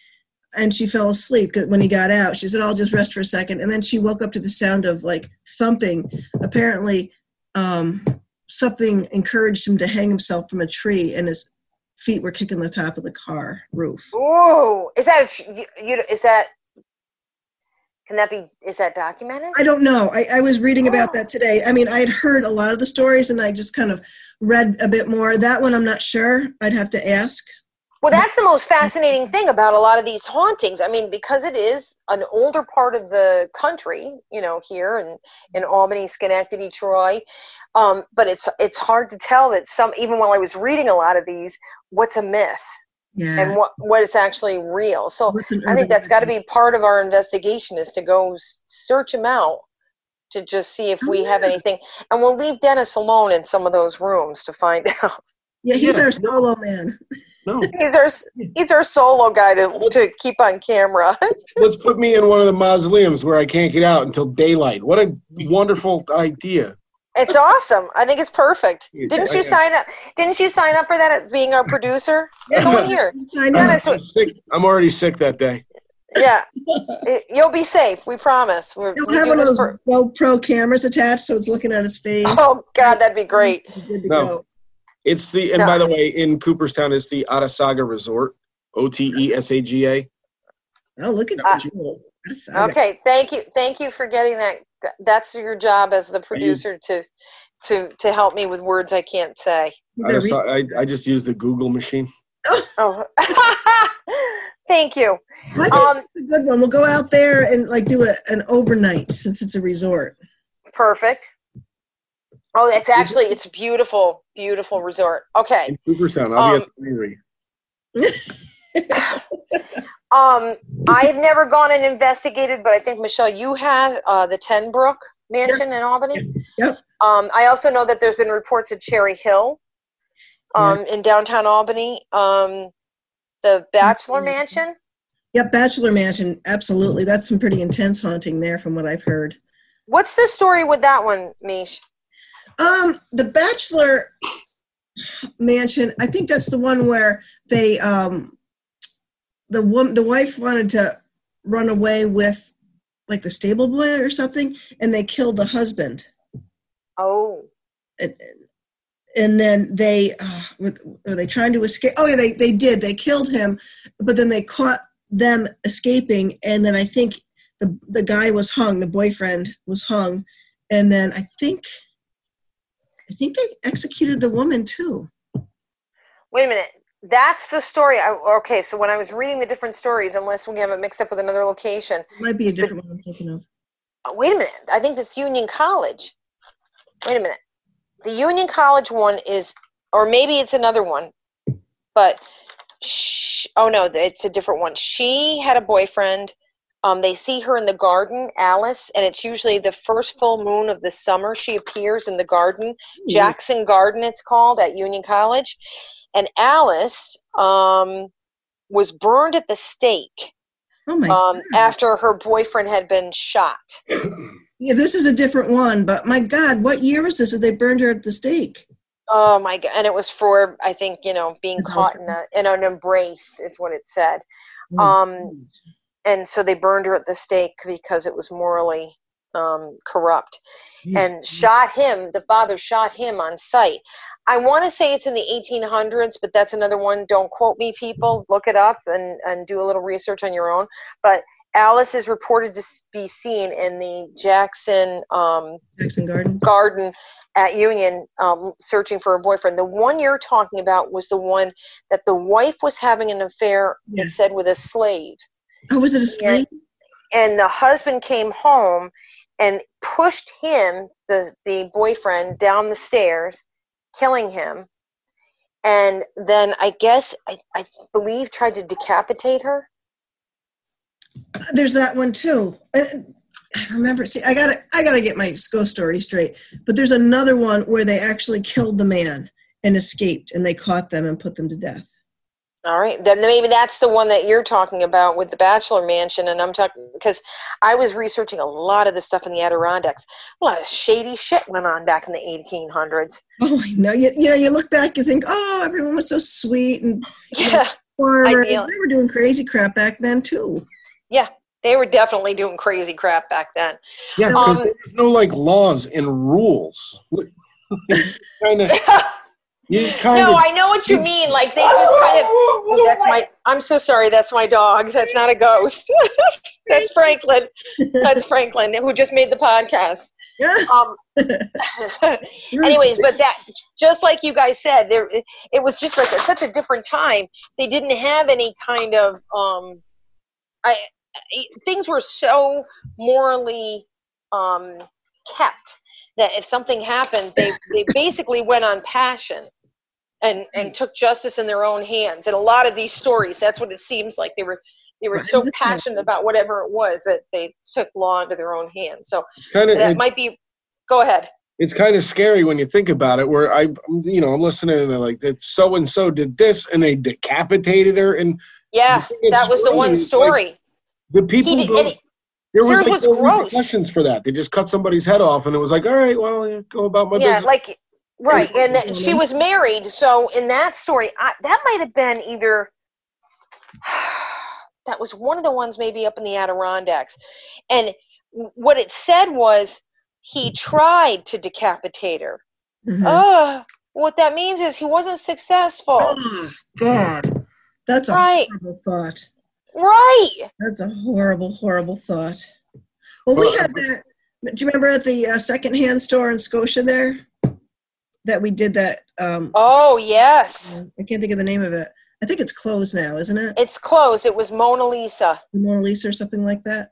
and she fell asleep when he got out she said i'll just rest for a second and then she woke up to the sound of like thumping apparently um, something encouraged him to hang himself from a tree and his feet were kicking the top of the car roof Ooh, is that a tr- you, you? Is that? Can that be? Is that documented? i don't know I, I was reading about Oh. that today i mean i had heard a lot of the stories and i just kind of read a bit more that one i'm not sure i'd have to ask Well, that's the most fascinating thing about a lot of these hauntings. I mean, because it is an older part of the country, you know, here and in Albany, Schenectady, Troy. Um, but it's it's hard to tell that some even while I was reading a lot of these, what's a myth yeah and what what is actually real. So I think that's got to be part of our investigation is to go search them out to just see if Oh, we have anything, and we'll leave Dennis alone in some of those rooms to find out. yeah he's Yeah. our solo man No, he's our he's our solo guy to to keep on camera. let's put me in one of the mausoleums where I can't get out until daylight. What a wonderful idea. It's awesome. I think it's perfect. Yeah, Didn't you sign up? Didn't you sign up for that as being our producer? Yeah. Come on here. I know. I'm sick. I'm already sick that day. Yeah, It- you'll be safe. We promise. We're, You'll we have one of those for- GoPro cameras attached, so it's looking at his face. Oh God, that'd be great. Good to No. go. It's the and No. by the way, in Cooperstown, it's the Otesaga Resort. O T E S A G A. Oh, look at Uh, you. That's- I got- Okay, thank you, thank you for getting that. That's your job as the producer to, to, to help me with words I can't say. you got a reason- I, I just use the Google machine. Oh, thank you. I Um, that's a good one. We'll go out there and like do a, an overnight since it's a resort. perfect. Oh, it's actually it's a beautiful, beautiful resort. Okay. In Cooperstown, I'll Um, be at the Greenery. Um, I've never gone and investigated, but I think Michele, you have uh, the Ten Broeck Mansion in Albany. Yep. Um, I also know that there's been reports at Cherry Hill, um, in downtown Albany. Um, the Batcheller Mansion. Yep, Batcheller Mansion. Absolutely. That's some pretty intense haunting there from what I've heard. What's the story with that one, Mish? Um, the Batcheller Mansion, I think that's the one where they um the woman the wife wanted to run away with like the stable boy or something and they killed the husband. Oh, and, and then they uh, were, were they trying to escape oh yeah they, they did they killed him but then they caught them escaping and then i think the, the guy was hung the boyfriend was hung and then i think i think they executed the woman too wait a minute. That's the story. I, okay, so when I was reading the different stories, unless we have it mixed up with another location, it might be a different one i'm thinking of Oh, wait a minute. I think that's Union College. Wait a minute. The Union College one is, or maybe it's another one, but sh oh no, it's a different one. She had a boyfriend. Um, they see her in the garden, Alice, and it's usually the first full moon of the summer. She appears in the garden, Jackson Garden, it's called at Union College. And Alice um, was burned at the stake oh um, after her boyfriend had been shot. yeah this is a different one but my god what year was this that they burned her at the stake Oh my god! And it was for I think you know being caught in a in an embrace is what it said. Oh, Um, and so they burned her at the stake because it was morally um, corrupt and shot him. The father shot him on sight. I want to say it's in the 1800s, but that's another one. Don't quote me, people. Look it up and and do a little research on your own. But Alice is reported to be seen in the Jackson um, jackson garden garden at Union um, searching for a boyfriend. The one you're talking about was the one that the wife was having an affair, it Yes. said, with a slave. oh was it a slave And the husband came home and pushed him, the, the boyfriend, down the stairs, killing him. And then I guess, I, I believe, tried to decapitate her. there's that one too. Uh, I remember. See, I gotta, I gotta get my ghost story straight. But there's another one where they actually killed the man and escaped, and they caught them and put them to death. All right, then maybe that's the one that you're talking about with the Batcheller Mansion, and I'm talking because I was researching a lot of the stuff in the Adirondacks. A lot of shady shit went on back in the 1800s. Oh, I know. You, you know, you look back, you think, oh, everyone was so sweet and Yeah, farmers. They were doing crazy crap back then too. Yeah, they were definitely doing crazy crap back then. Yeah, because Um, there's no like laws and rules. kind of, you just kind no, of. I know what you mean. Like they just kind of. Oh, that's my. I'm so sorry. That's my dog. That's not a ghost. that's Franklin. That's Franklin who just made the podcast. Um, anyways but that just like you guys said there it was just like a, such a different time they didn't have any kind of um i I- things were so morally um kept that if something happened they they basically went on passion and and took justice in their own hands and a lot of these stories that's what it seems like they were they were so passionate about whatever it was that they took law into their own hands so kind of, that might be go ahead It's kind of scary when you think about it. Where I, you know, I'm listening and they're like, "That so and so did this," and they decapitated her, and yeah The thing that's that was the one is, like, story the people. did, it- there was like was no gross. repercussions for that. They just cut somebody's head off, and it was like, "All right, well, go about my yeah business." like right and she was married so in that story I, that might have been either that was one of the ones maybe up in the Adirondacks. And what it said was he tried to decapitate her. Mhm. Oh, what that means is he wasn't successful. Oh, God. That's a Right. horrible thought. Right. That's a horrible, horrible thought. Well, we had that. Do you remember at the uh, secondhand store in Scotia there that we did that? Um, Oh, yes. I can't think of the name of it. I think it's closed now, isn't it? It's closed. It was Mona Lisa. Mona Lisa or something like that.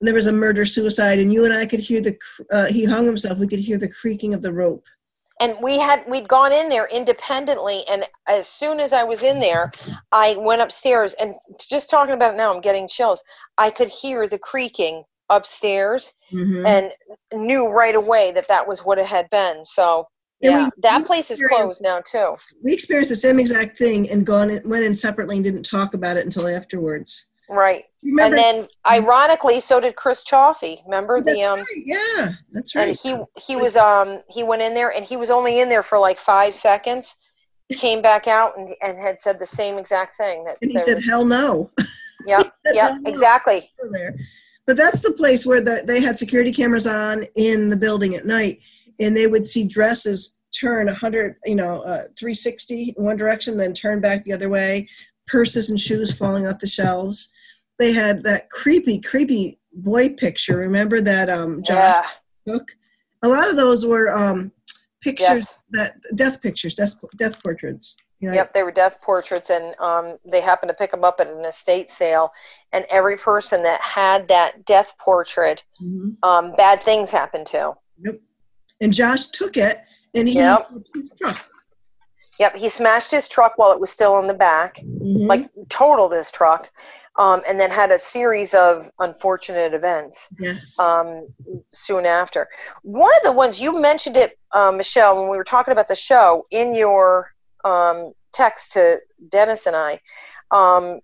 And there was a murder suicide, and you and I could hear the. Uh, he hung himself. We could hear the creaking of the rope. and we had we'd gone in there independently and as soon as i was in there i went upstairs and just talking about it now i'm getting chills i could hear the creaking upstairs Mhm. and knew right away that that was what it had been so And yeah we- that we place is closed now too we experienced the same exact thing and gone went in separately and didn't talk about it until afterwards. right Remember? and then ironically so did chris chaffee remember the um right. Yeah, that's right. and he he was um he went in there and he was only in there for like five seconds came back out and, and had said the same exact thing that And he said, was- "Hell no." Yeah, Hell no. exactly there. But that's the place where the, they had security cameras on in the building at night, and they would see dresses turn 100, you know, uh, 360 in one direction, then turn back the other way, purses and shoes falling off the shelves. They had that creepy, creepy boy picture. Remember that um, John yeah took? A lot of those were um, pictures Death. that death pictures, death, death portraits. You know, Yep, they were death portraits, and um, they happened to pick them up at an estate sale. And every person that had that death portrait, mhm. um, bad things happened to. And Josh took it, and he Yep. his truck. Yep, he smashed his truck while it was still in the back, Mhm. like totaled his truck, um, and then had a series of unfortunate events yes. um, soon after. One of the ones you mentioned it, uh, Michele, when we were talking about the show in your um, text to Dennis and I, um,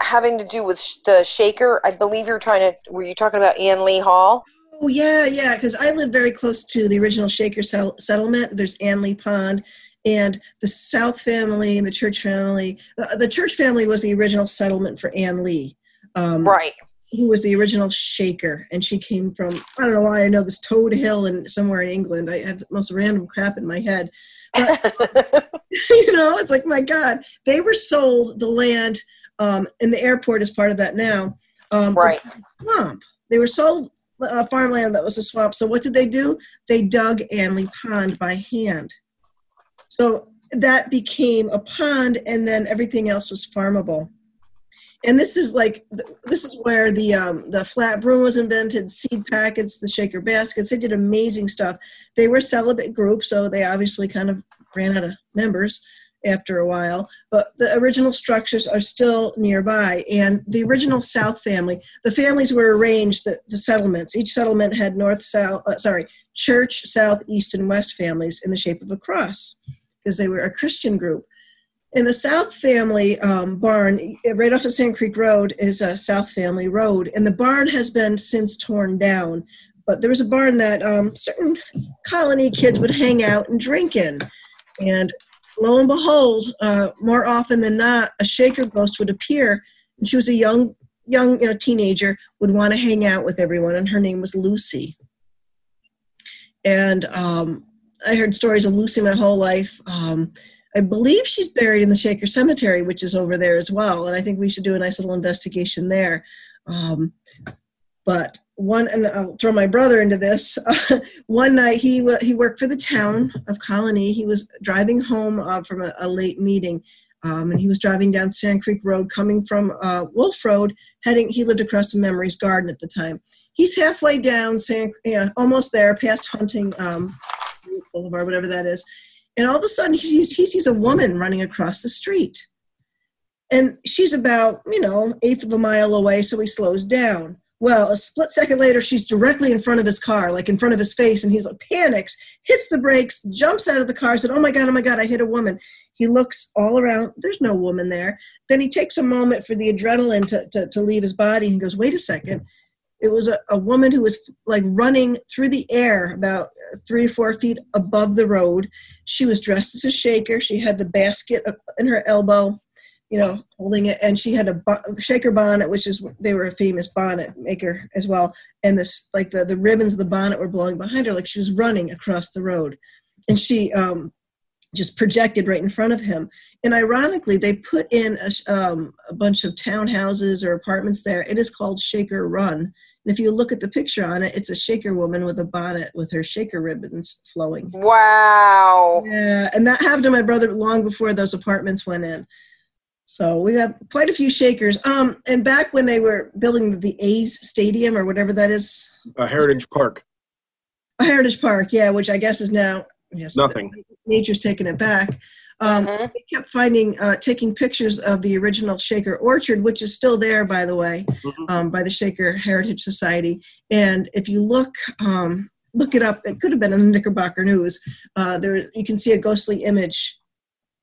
having to do with sh- the shaker. I believe you were trying to. Were you talking about Ann Lee Hall? Oh yeah, yeah. Because I live very close to the original Shaker sell- settlement. There's Ann Lee Pond, and the South family and the Church family. Uh, the Church family was the original settlement for Ann Lee, um, Right. who was the original Shaker, and she came from. I don't know why I know this Toad Hill and somewhere in England. I had the most random crap in my head. you know, it's like my God, they were sold the land, um, and the airport is part of that now. Um, right. swamp. They were sold uh, farmland that was a swamp. So what did they do? They dug Ann Lee Pond by hand. So that became a pond, and then everything else was farmable. And this is like this is where the um, the flat broom was invented, seed packets, the shaker baskets. They did amazing stuff. They were celibate group, so they obviously kind of ran out of members after a while. But the original structures are still nearby, and the original South family the families were arranged the, the settlements. Each settlement had north south uh, sorry church south east and west families in the shape of a cross because they were a christian group. In the south family um, barn right off of sand creek road is a south family road and the barn has been since torn down. But there was a barn that um, certain Colonie kids would hang out and drink in. And lo and behold uh, more often than not a shaker ghost would appear. And she was a young young you know teenager would want to hang out with everyone and her name was lucy. And um, i heard stories of lucy my whole life. Um, i believe she's buried in the shaker cemetery which is over there as well and i think we should do a nice little investigation there. Um, but one and i'll throw my brother into this one night he he worked for the town of Colonie he was driving home uh, from a, a late meeting um, and he was driving down Sand Creek Road, coming from uh, Wolf Road, heading. He lived across the Memories Garden at the time. He's halfway down Sand, almost there, past Hunting um, Boulevard, whatever that is, and all of a sudden he sees he sees a woman running across the street, and she's about you know eighth of a mile away. So he slows down. Well, a split second later, she's directly in front of his car, like in front of his face, and he's like panics, hits the brakes, jumps out of the car, said, "Oh my god, oh my god, I hit a woman." He looks all around. There's no woman there. Then he takes a moment for the adrenaline to, to, to leave his body. And he goes, wait a second. It was a, a woman who was like running through the air about three or four feet above the road. She was dressed as a shaker. She had the basket in her elbow. You know, holding it, and she had a bo- shaker bonnet, which is they were a famous bonnet maker as well, and this like the the ribbons of the bonnet were blowing behind her, like she was running across the road, and she um, just projected right in front of him. And ironically, they put in a, um, a bunch of townhouses or apartments there. It is called Shaker Run. And if you look at the picture on it, it's a shaker woman with a bonnet with her shaker ribbons flowing. Wow. Yeah, and that happened to my brother long before those apartments went in. So we have quite a few shakers. Um, and back when they were building the A's Stadium or whatever that is, Uh, Heritage Park. Heritage Park, yeah, which I guess is now yes, Nothing. nature's taken it back. Um, Mhm. we kept finding, uh, taking pictures of the original Shaker Orchard, which is still there, by the way, Mhm. um, by the Shaker Heritage Society. And if you look, um, look it up. It could have been in the Knickerbocker News. Uh, there, you can see a ghostly image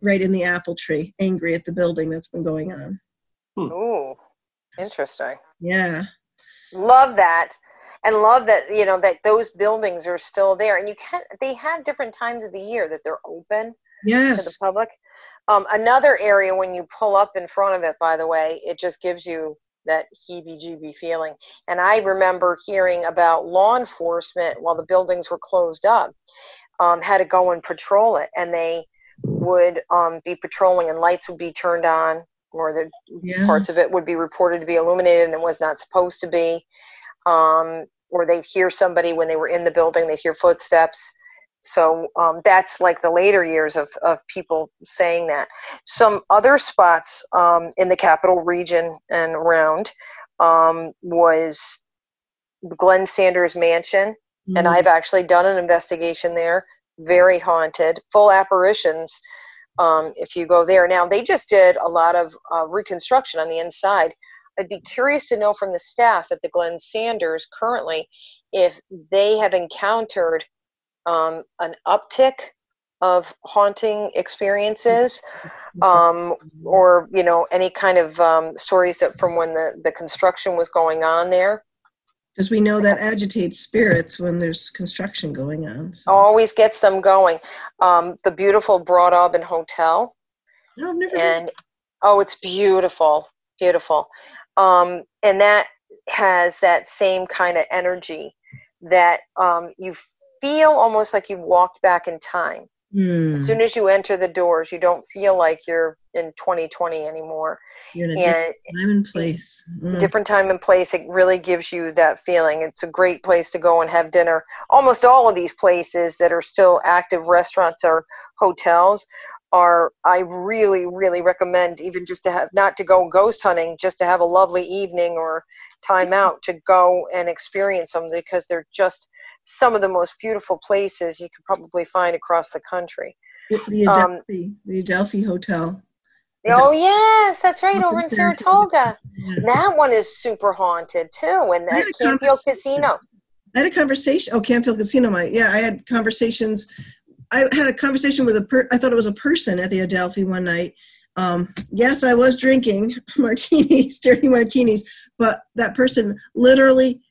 right in the apple tree, angry at the building that's been going on. Ooh, interesting. Yeah, Love that. And love that, you know, that those buildings are still there. And you can't—they have different times of the year that they're open to the public. Um, another area when you pull up in front of it, by the way, it just gives you that heebie-jeebie feeling. And I remember hearing about law enforcement while the buildings were closed up, um, had to go and patrol it, and they would um, be patrolling, and lights would be turned on, or the yeah. parts of it would be reported to be illuminated and it was not supposed to be. Um, or they'd hear somebody when they were in the building, they'd hear footsteps. So um, that's like the later years of, of people saying that. Some other spots um, in the capital region and around um, was Glen Sanders Mansion, and Mm. I've actually done an investigation there. Very haunted, full apparitions. Um, if you go there now, they just did a lot of uh, reconstruction on the inside. I'd be curious to know from the staff at the Glen Sanders currently if they have encountered um, an uptick of haunting experiences um, or you know any kind of um, stories that from when the, the construction was going on there because we know that agitates spirits when there's construction going on. So. always gets them going um, the beautiful Broadalbin hotel No, I've never been. and oh it's beautiful beautiful um, and that has that same kind of energy that um, you feel almost like you've walked back in time Hmm, as soon as you enter the doors you don't feel like you're in 2020 anymore you're in a different time and place. Mm. different time and place it really gives you that feeling it's a great place to go and have dinner almost all of these places that are still active restaurants or hotels are i really really recommend even just to have not to go ghost hunting just to have a lovely evening or time out to go and experience them because they're just some of the most beautiful places you could probably find across the country The, the um, Adelphi, the Adelphi Hotel. oh yes that's right over in Saratoga. Yeah. that one is super haunted too and a Canfield casino I had a conversation. Oh, Canfield Casino. My yeah, I had conversations. I had a conversation with a per. I thought it was a person at the Adelphi one night. Um, yes, I was drinking martinis, dirty martinis, but that person literally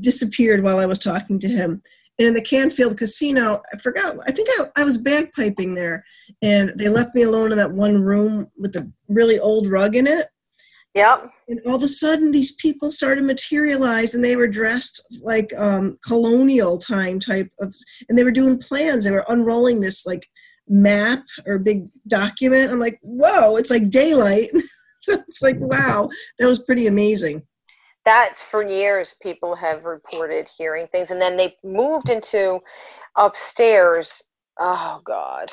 disappeared while I was talking to him. And in the Canfield Casino, I forgot. I think I, I was bagpiping there, and they left me alone in that one room with the really old rug in it. Yep. And all of a sudden, these people started to materialize, and they were dressed like um, colonial time type of, and they were doing plans. They were unrolling this like map or big document. I'm like, whoa! It's like daylight. so it's like, wow, that was pretty amazing. That's for years people have reported hearing things. And then they moved into upstairs. Oh, God.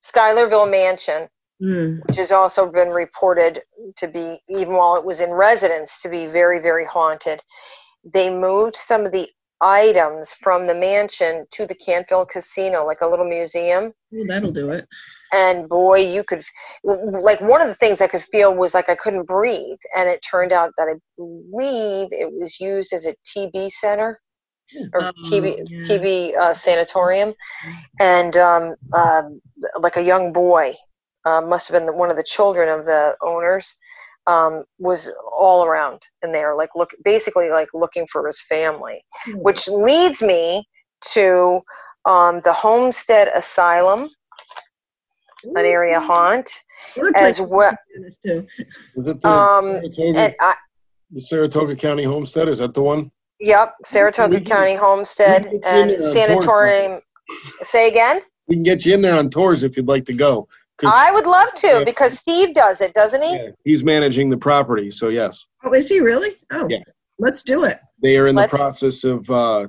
Schuylerville Mansion, Mm. which has also been reported to be, even while it was in residence, to be very, very haunted. They moved some of the items from the mansion to the Canfield Casino, like a little museum. Ooh, that'll do it. and boy you could like one of the things i could feel was like i couldn't breathe and it turned out that i believe it was used as a tb center or Oh, tb yeah. tb uh, sanatorium and um, um, like a young boy uh, must have been the, one of the children of the owners um, was all around in there like look basically like looking for his family which leads me to um, the homestead asylum an area haunt Other as places well. do. Is it the Um, Saratoga, I, the Saratoga County Homestead? Is that the one? yep, Saratoga We can- County Homestead we can get you in and there on board. sanatorium. Say again? We can get you in there on tours if you'd like to go. 'Cause, I would love to Yeah. because Steve does it, doesn't he? yeah, he's managing the property, so yes. Oh, is he really? Oh, Yeah. let's do it. They are in the Let's- process of, uh,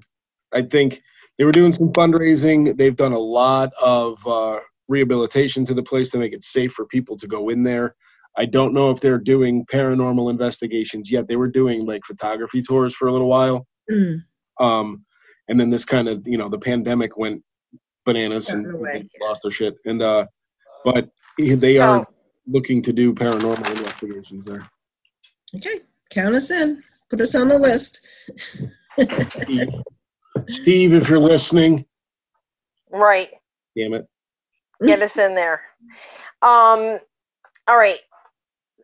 I think, they were doing some fundraising. They've done a lot of uh, rehabilitation to the place to make it safe for people to go in there. I don't know if they're doing paranormal investigations yet. They were doing like photography tours for a little while. Mm. Um, and then this kind of, you know, the pandemic went bananas Got and in the way, people lost their shit. And, uh, but they So- are looking to do paranormal investigations there. Okay, count us in. Put us on the list. Steve, Steve, if you're listening, Right. damn it. Get us in there. Um, all right.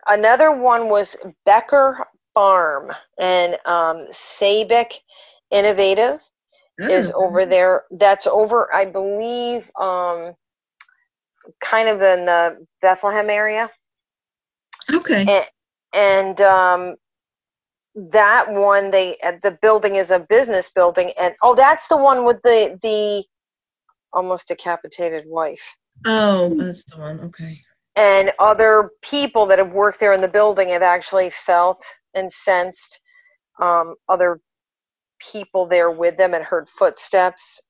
Another one was Becker Farm and um, Sabic Innovative is Oh, over there. That's over, I believe, um, kind of in the Bethlehem area. Okay. and um, that one they uh, the building is a business building and oh that's the one with the the almost decapitated wife Oh, that's the one. Okay. and other people that have worked there in the building have actually felt and sensed um, other people there with them and heard footsteps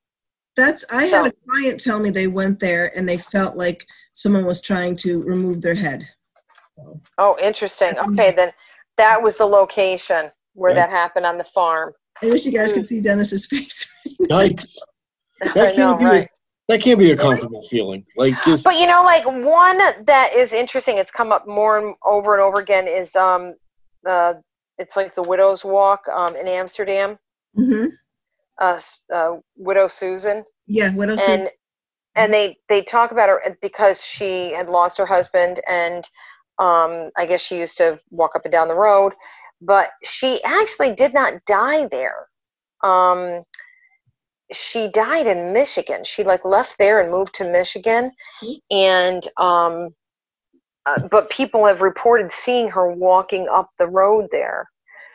That's I had So- a client tell me they went there and they felt like someone was trying to remove their head. oh interesting Mhm. okay then that was the location where Right. that happened on the farm I wish you guys could see Dennis's face. Yikes. That know can't be, right that can't be a comfortable feeling. Like just But you know, like one that is interesting, it's come up more and over and over again is um uh it's like the Widow's Walk um in Amsterdam, hmm uh, uh Widow Susan, Yeah. widow else? is- and and they they talk about her because she had lost her husband and um I guess she used to walk up and down the road, but she actually did not die there. Um she died in Michigan. She like left there and moved to Michigan, Mhm. and um, uh, but people have reported seeing her walking up the road there.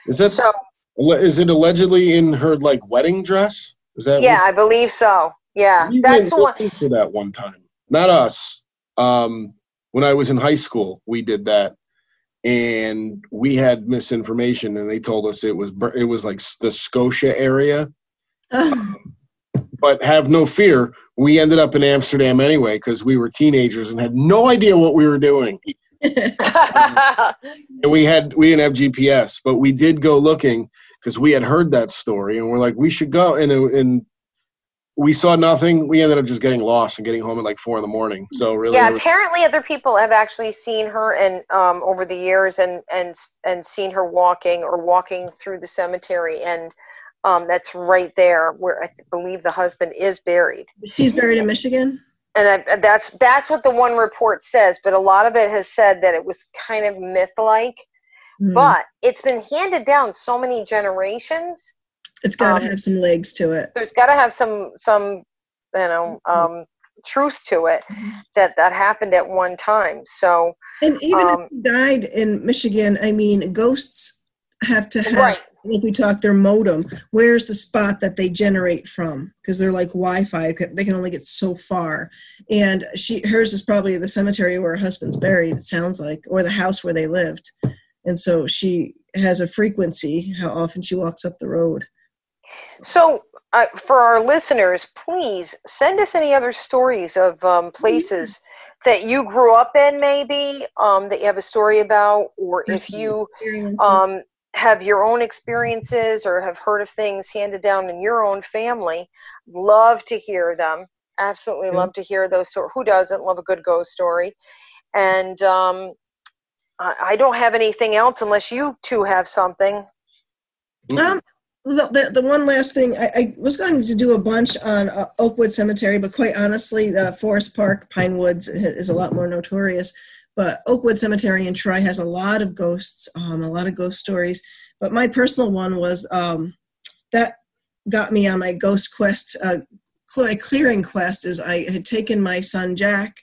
is that So is it allegedly in her like wedding dress? Is that yeah, I believe so. Yeah, we that's the one. for that one time. Not us. Um, when I was in high school, we did that, and we had misinformation, and they told us it was it was like the Scotia area. But have no fear, we ended up in Amsterdam anyway because we were teenagers and had no idea what we were doing. and we had we didn't have GPS, but we did go looking because we had heard that story, and we're like, we should go. And it, and we saw nothing. We ended up just getting lost and getting home at like four in the morning. So really, yeah, was- apparently other people have actually seen her and um, over the years and and and seen her walking or walking through the cemetery, and um, that's right there where I th- believe the husband is buried. she's buried in Michigan. and I, that's that's what the one report says but a lot of it has said that it was kind of myth-like Hmm. but it's been handed down so many generations it's got to um, have some legs to it. there's got to have some some you know um, truth to it Mhm. that that happened at one time so And even um, if you died in Michigan, I mean, ghosts have to have, right like we talked, their modem. Where's the spot that they generate from? Because they're like Wi-Fi; they can only get so far. And she, hers is probably the cemetery where her husband's buried. It sounds like, or the house where they lived. And so she has a frequency. How often she walks up the road. so uh, for our listeners please send us any other stories of um, places that you grew up in maybe um, that you have a story about or if you um, have your own experiences or have heard of things handed down in your own family, love to hear them. Absolutely Yeah. love to hear those. stories. who doesn't love a good ghost story? And um, I, don't have anything else unless you two have something. Um, the, the, the one last thing, I, I was going to do a bunch on uh, Oakwood Cemetery, but quite honestly, the Forest Park, Pine Woods is a lot more notorious. But Oakwood Cemetery in Troy has a lot of ghosts, um, a lot of ghost stories. But my personal one was um, that got me on my ghost quest, uh, clearing quest. Is I had taken my son Jack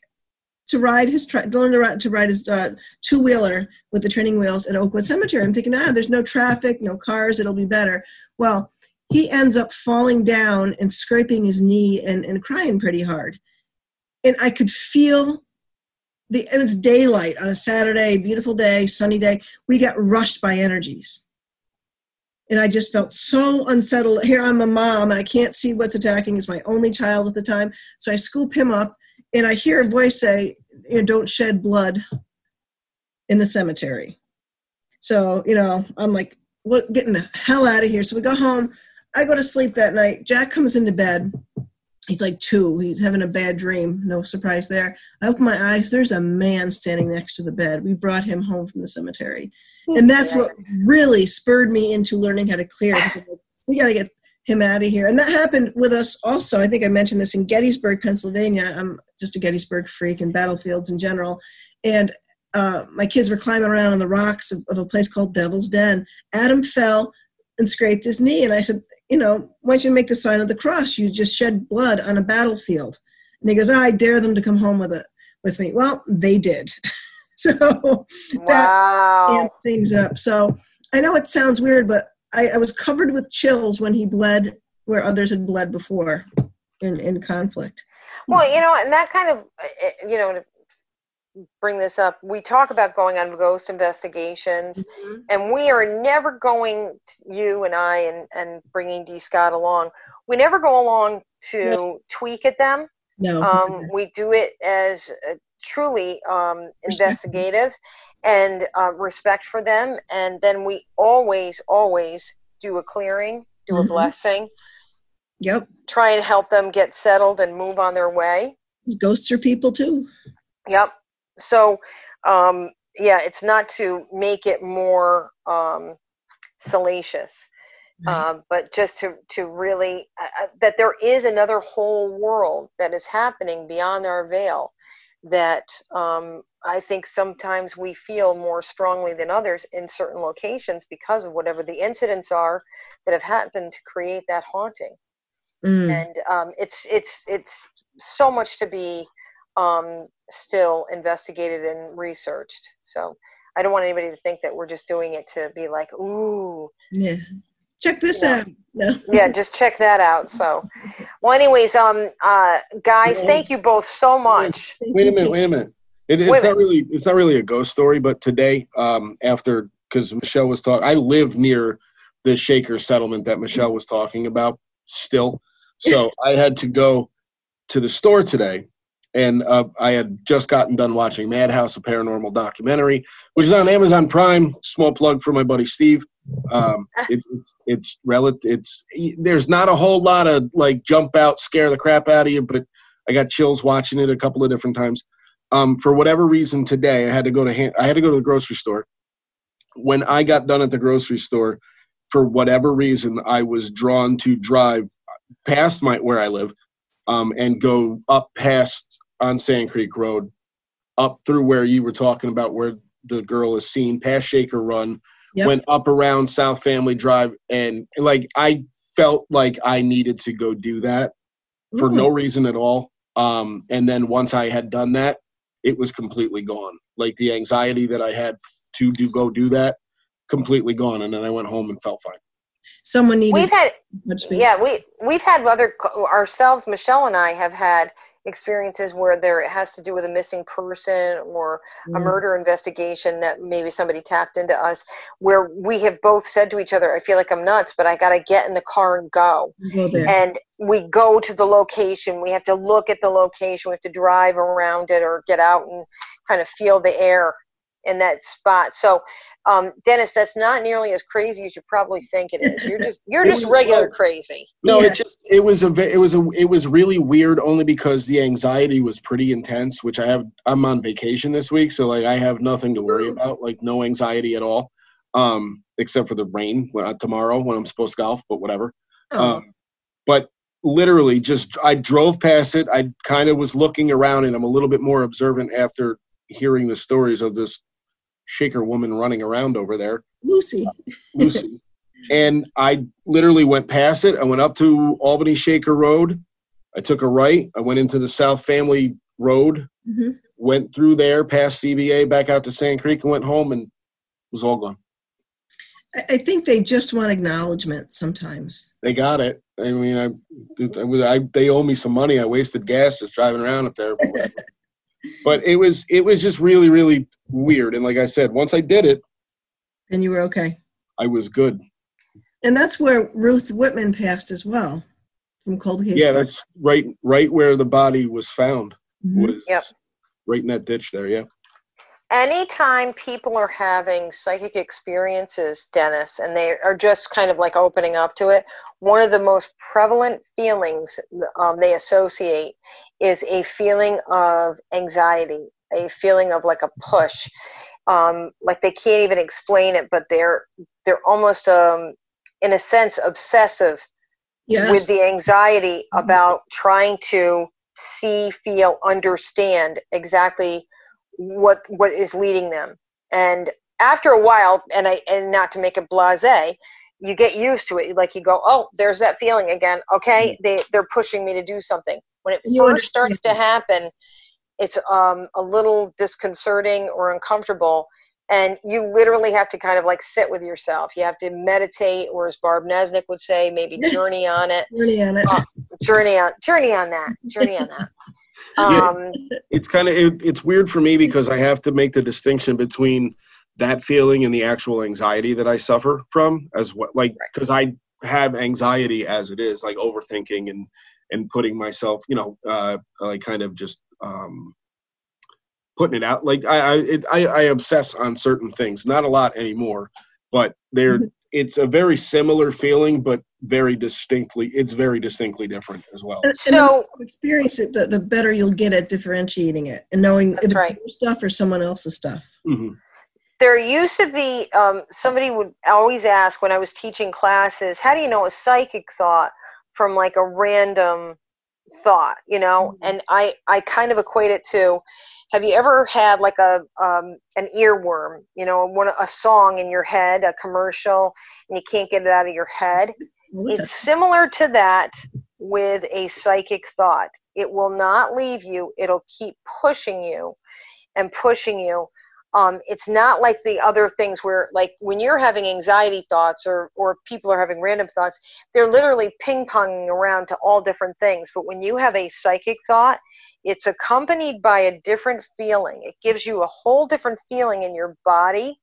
to ride his to learn to ride, to ride his uh, two wheeler with the training wheels at Oakwood Cemetery. I'm thinking, ah, there's no traffic, no cars, it'll be better. Well, he ends up falling down and scraping his knee and, and crying pretty hard. And I could feel the and it's daylight on a Saturday, beautiful day, sunny day. We got rushed by energies. And I just felt so unsettled. Here I'm a mom and I can't see what's attacking. He's my only child at the time. So I scoop him up and I hear a voice say, you know, don't shed blood in the cemetery. So, you know, I'm like, what getting the hell out of here. So we go home. I go to sleep that night. Jack comes into bed he's like two. He's having a bad dream. No surprise there. I open my eyes. There's a man standing next to the bed. We brought him home from the cemetery. And that's what really spurred me into learning how to clear. We got to get him out of here. And that happened with us also. I think I mentioned this in Gettysburg, Pennsylvania. I'm just a Gettysburg freak and battlefields in general. And uh, my kids were climbing around on the rocks of, of a place called Devil's Den. Adam fell and scraped his knee. And I said, you know, why don't you make the sign of the cross? You just shed blood on a battlefield. And he goes, oh, I dare them to come home with it with me. Well, they did. so wow. that things up. So I know it sounds weird, but I, I was covered with chills when he bled where others had bled before in, in conflict. Well, you know, and that kind of, eh, eh, you know, bring this up. We talk about going on ghost investigations, mm-hmm. and we are never going, to, you and I, and, and bringing D. Scott along. We never go along to no. tweak at them. No. Um, we do it as truly um, investigative and uh, respect for them. And then we always, always do a clearing, do mm-hmm. a blessing. Yep. Try and help them get settled and move on their way. Ghosts are people too. Yep so um, yeah it's not to make it more um, salacious um, but just to to really uh, uh, that there is another whole world that is happening beyond our veil that um, I think sometimes we feel more strongly than others in certain locations because of whatever the incidents are that have happened to create that haunting. Mm. And um, it's it's it's so much to be um, still investigated and researched. So I don't want anybody to think that we're just doing it to be like, ooh. Yeah. Check this you know. out. No. yeah, just check that out. So, well, anyways, um, uh, guys, thank you both so much. Wait a minute. Wait a minute. It, it's not really. It's not really a ghost story, but today, um, after because Michele was talking, I live near the Shaker settlement that Michele was talking about. Still, so I had to go to the store today and uh, I had just gotten done watching Madhouse, a paranormal documentary, which is on Amazon Prime. Small plug for my buddy Steve. Um, it, it's it's relative. It's there's not a whole lot of like jump out, scare the crap out of you, but I got chills watching it a couple of different times. Um, for whatever reason today, I had to go to I had to go to the grocery store. When I got done at the grocery store, for whatever reason, I was drawn to drive past my where I live um, and go up past on Sand Creek Road, up through where you were talking about where the girl is seen, past Shaker Run, yep. went up around South Family Drive, and like I felt like I needed to go do that for no reason at all. Um, and then once I had done that, it was completely gone. Like the anxiety that I had to do go do that, completely gone. And then I went home and felt fine someone needed we've had yeah we we've had other ourselves michelle and i have had experiences where there it has to do with a missing person or mm. a murder investigation that maybe somebody tapped into us where we have both said to each other i feel like i'm nuts but i got to get in the car and go, go and we go to the location. We have to look at the location. We have to drive around it or get out and kind of feel the air in that spot. So um, Dennis, that's not nearly as crazy as you probably think it is. You're just you're just regular crazy. No, yeah. it just it was a it was a it was really weird only because the anxiety was pretty intense. Which I have I'm on vacation this week, so like I have nothing to worry about, like no anxiety at all, um, except for the rain uh, tomorrow when I'm supposed to golf, but whatever. Oh. Um, but literally, just I drove past it. I kind of was looking around, and I'm a little bit more observant after hearing the stories of this shaker woman running around over there. Lucy. Uh, Lucy. and I literally went past it. I went up to Albany Shaker Road. I took a right. I went into the South Family Road. Mm-hmm. went through there, past CBA, back out to Sand Creek, and went home, and it was all gone. I, I think they just want acknowledgement sometimes. They got it. I mean, I, I, I they owe me some money. I wasted gas just driving around up there. but it was it was just really really weird. And like I said, once I did it, And you were okay. I was good. And that's where Ruth Whitman passed as well, from cold case. Yeah, that's right right where the body was found. Mhm. Was Yep. right in that ditch there. Yeah. Anytime people are having psychic experiences, Dennis, and they are just kind of like opening up to it, one of the most prevalent feelings um, they associate is a feeling of anxiety, a feeling of like a push. Um, like they can't even explain it, but they're they're almost um, in a sense obsessive Yes. with the anxiety about trying to see, feel, understand exactly what what is leading them. And after a while, and I and not to make it blasé, you get used to it. Like you go, oh, there's that feeling again. Okay, they they're pushing me to do something. When it You first starts to happen, it's um, a little disconcerting or uncomfortable. And you literally have to kind of like sit with yourself. You have to meditate, or as Barb Nesnick would say, maybe journey on it Really on it. Oh. journey on journey on that journey on that Yeah. um It's kind of it, it's weird for me because I have to make the distinction between that feeling and the actual anxiety that I suffer from as well. Like because I have anxiety as it is, like overthinking and and putting myself, you know, uh, like kind of just um, putting it out. Like I I, it, I I obsess on certain things, not a lot anymore, but they're it's a very similar feeling, but very distinctly it's very distinctly different as well. And- and the so you experience it, the, the better you'll get at differentiating it and knowing if it's right. your stuff or someone else's stuff. Mhm. there used to be um, somebody would always ask when i was teaching classes how do you know a psychic thought from like a random thought you know Mhm. and i i kind of equate it to have you ever had like a um, an earworm you know one a song in your head a commercial and you can't get it out of your head It's similar to that with a psychic thought. It will not leave you, it'll keep pushing you and pushing you. Um, it's not like the other things where, like, when you're having anxiety thoughts or, or people are having random thoughts, they're literally ping ponging around to all different things. But when you have a psychic thought, it's accompanied by a different feeling. It gives you a whole different feeling in your body.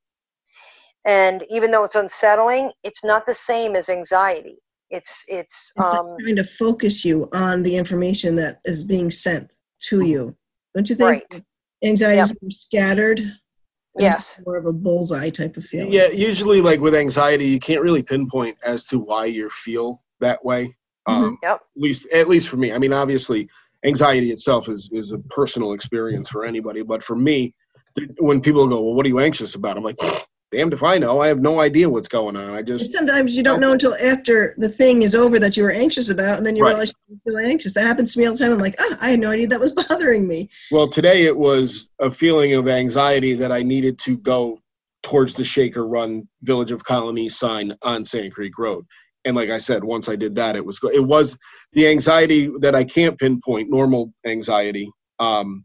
And even though it's unsettling, it's not the same as anxiety. It's it's It's um, trying to focus you on the information that is being sent to you. Don't you think? right. Anxiety is more scattered. Yes. More of a bullseye type of feeling. Yeah, usually like with anxiety, you can't really pinpoint as to why you feel that way. Um, Yep. At least, at least for me. I mean, obviously, anxiety itself is is a personal experience for anybody. But for me, th- when people go, "Well, what are you anxious about?" I'm like, "Damned if I know. I have no idea what's going on. I just sometimes you don't know until after the thing is over that you were anxious about, and then you Right. realize you feel anxious. That happens to me all the time. I'm like, ah, I had no idea that was bothering me. well, today it was a feeling of anxiety that I needed to go towards the Shaker Run Village of Colonie sign on Sand Creek Road. And like I said, once I did that, it was it was the anxiety that I can't pinpoint, normal anxiety. Um,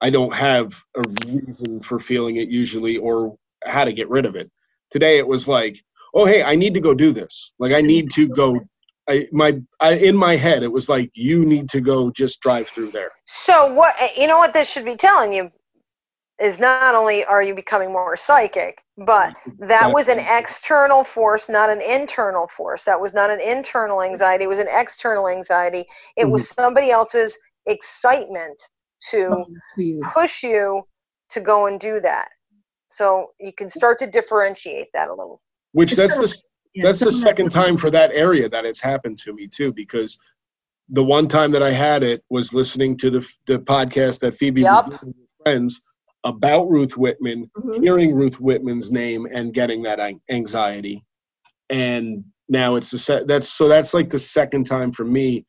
I don't have a reason for feeling it usually or how to get rid of it. Today it was like, oh hey, I need to go do this. Like I need to go. I my I, in my head it was like you need to go just drive through there. So what you know what this should be telling you is not only are you becoming more psychic, but that was an external force, not an internal force. That was not an internal anxiety, it was an external anxiety. It was mm-hmm. somebody else's excitement to oh, to push you to go and do that. So you can start to differentiate that a little. Which It's that's the of- Yeah, that's the someone- second time for that area that it's happened to me too because the one time that i had it was listening to the, the podcast that phoebe Yup. was doing with friends about ruth whitman Mhm. hearing ruth whitman's name and getting that anxiety and now it's the se- that's so that's like the second time for me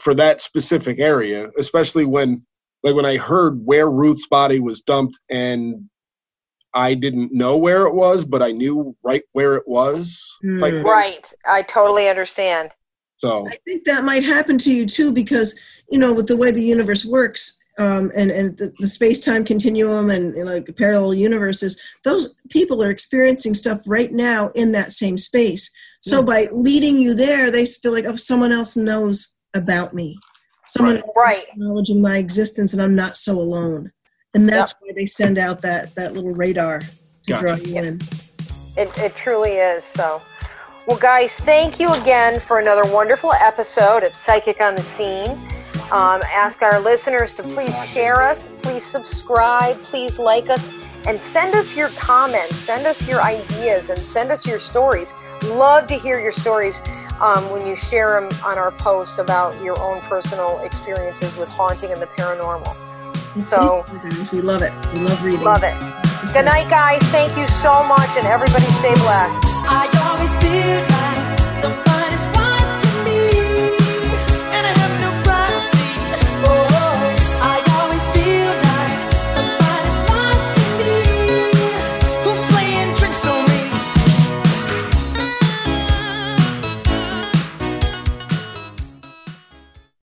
for that specific area especially when like when i heard where ruth's body was dumped and i didn't know where it was but i knew right where it was type Hmm. thing. Right. I totally understand. so I think that might happen to you too because, you know, with the way the universe works, um, and and the, the space time continuum and, and, like parallel universes, those people are experiencing stuff right now in that same space. So yeah. by leading you there, they feel like oh, someone else knows about me, someone right. else right. is acknowledging my existence, and I'm not so alone. And that's yep. why they send out that that little radar to gotcha. draw you in. It it truly is so. Well, guys, thank you again for another wonderful episode of Psychic on the Scene. Um, ask our listeners to please share us, please subscribe, please like us, and send us your comments, send us your ideas, and send us your stories. Love to hear your stories um, when you share them on our post about your own personal experiences with haunting and the paranormal. So guys, we love it. We love reading. Love it. Good night, guys. Thank you so much, and everybody stay blessed.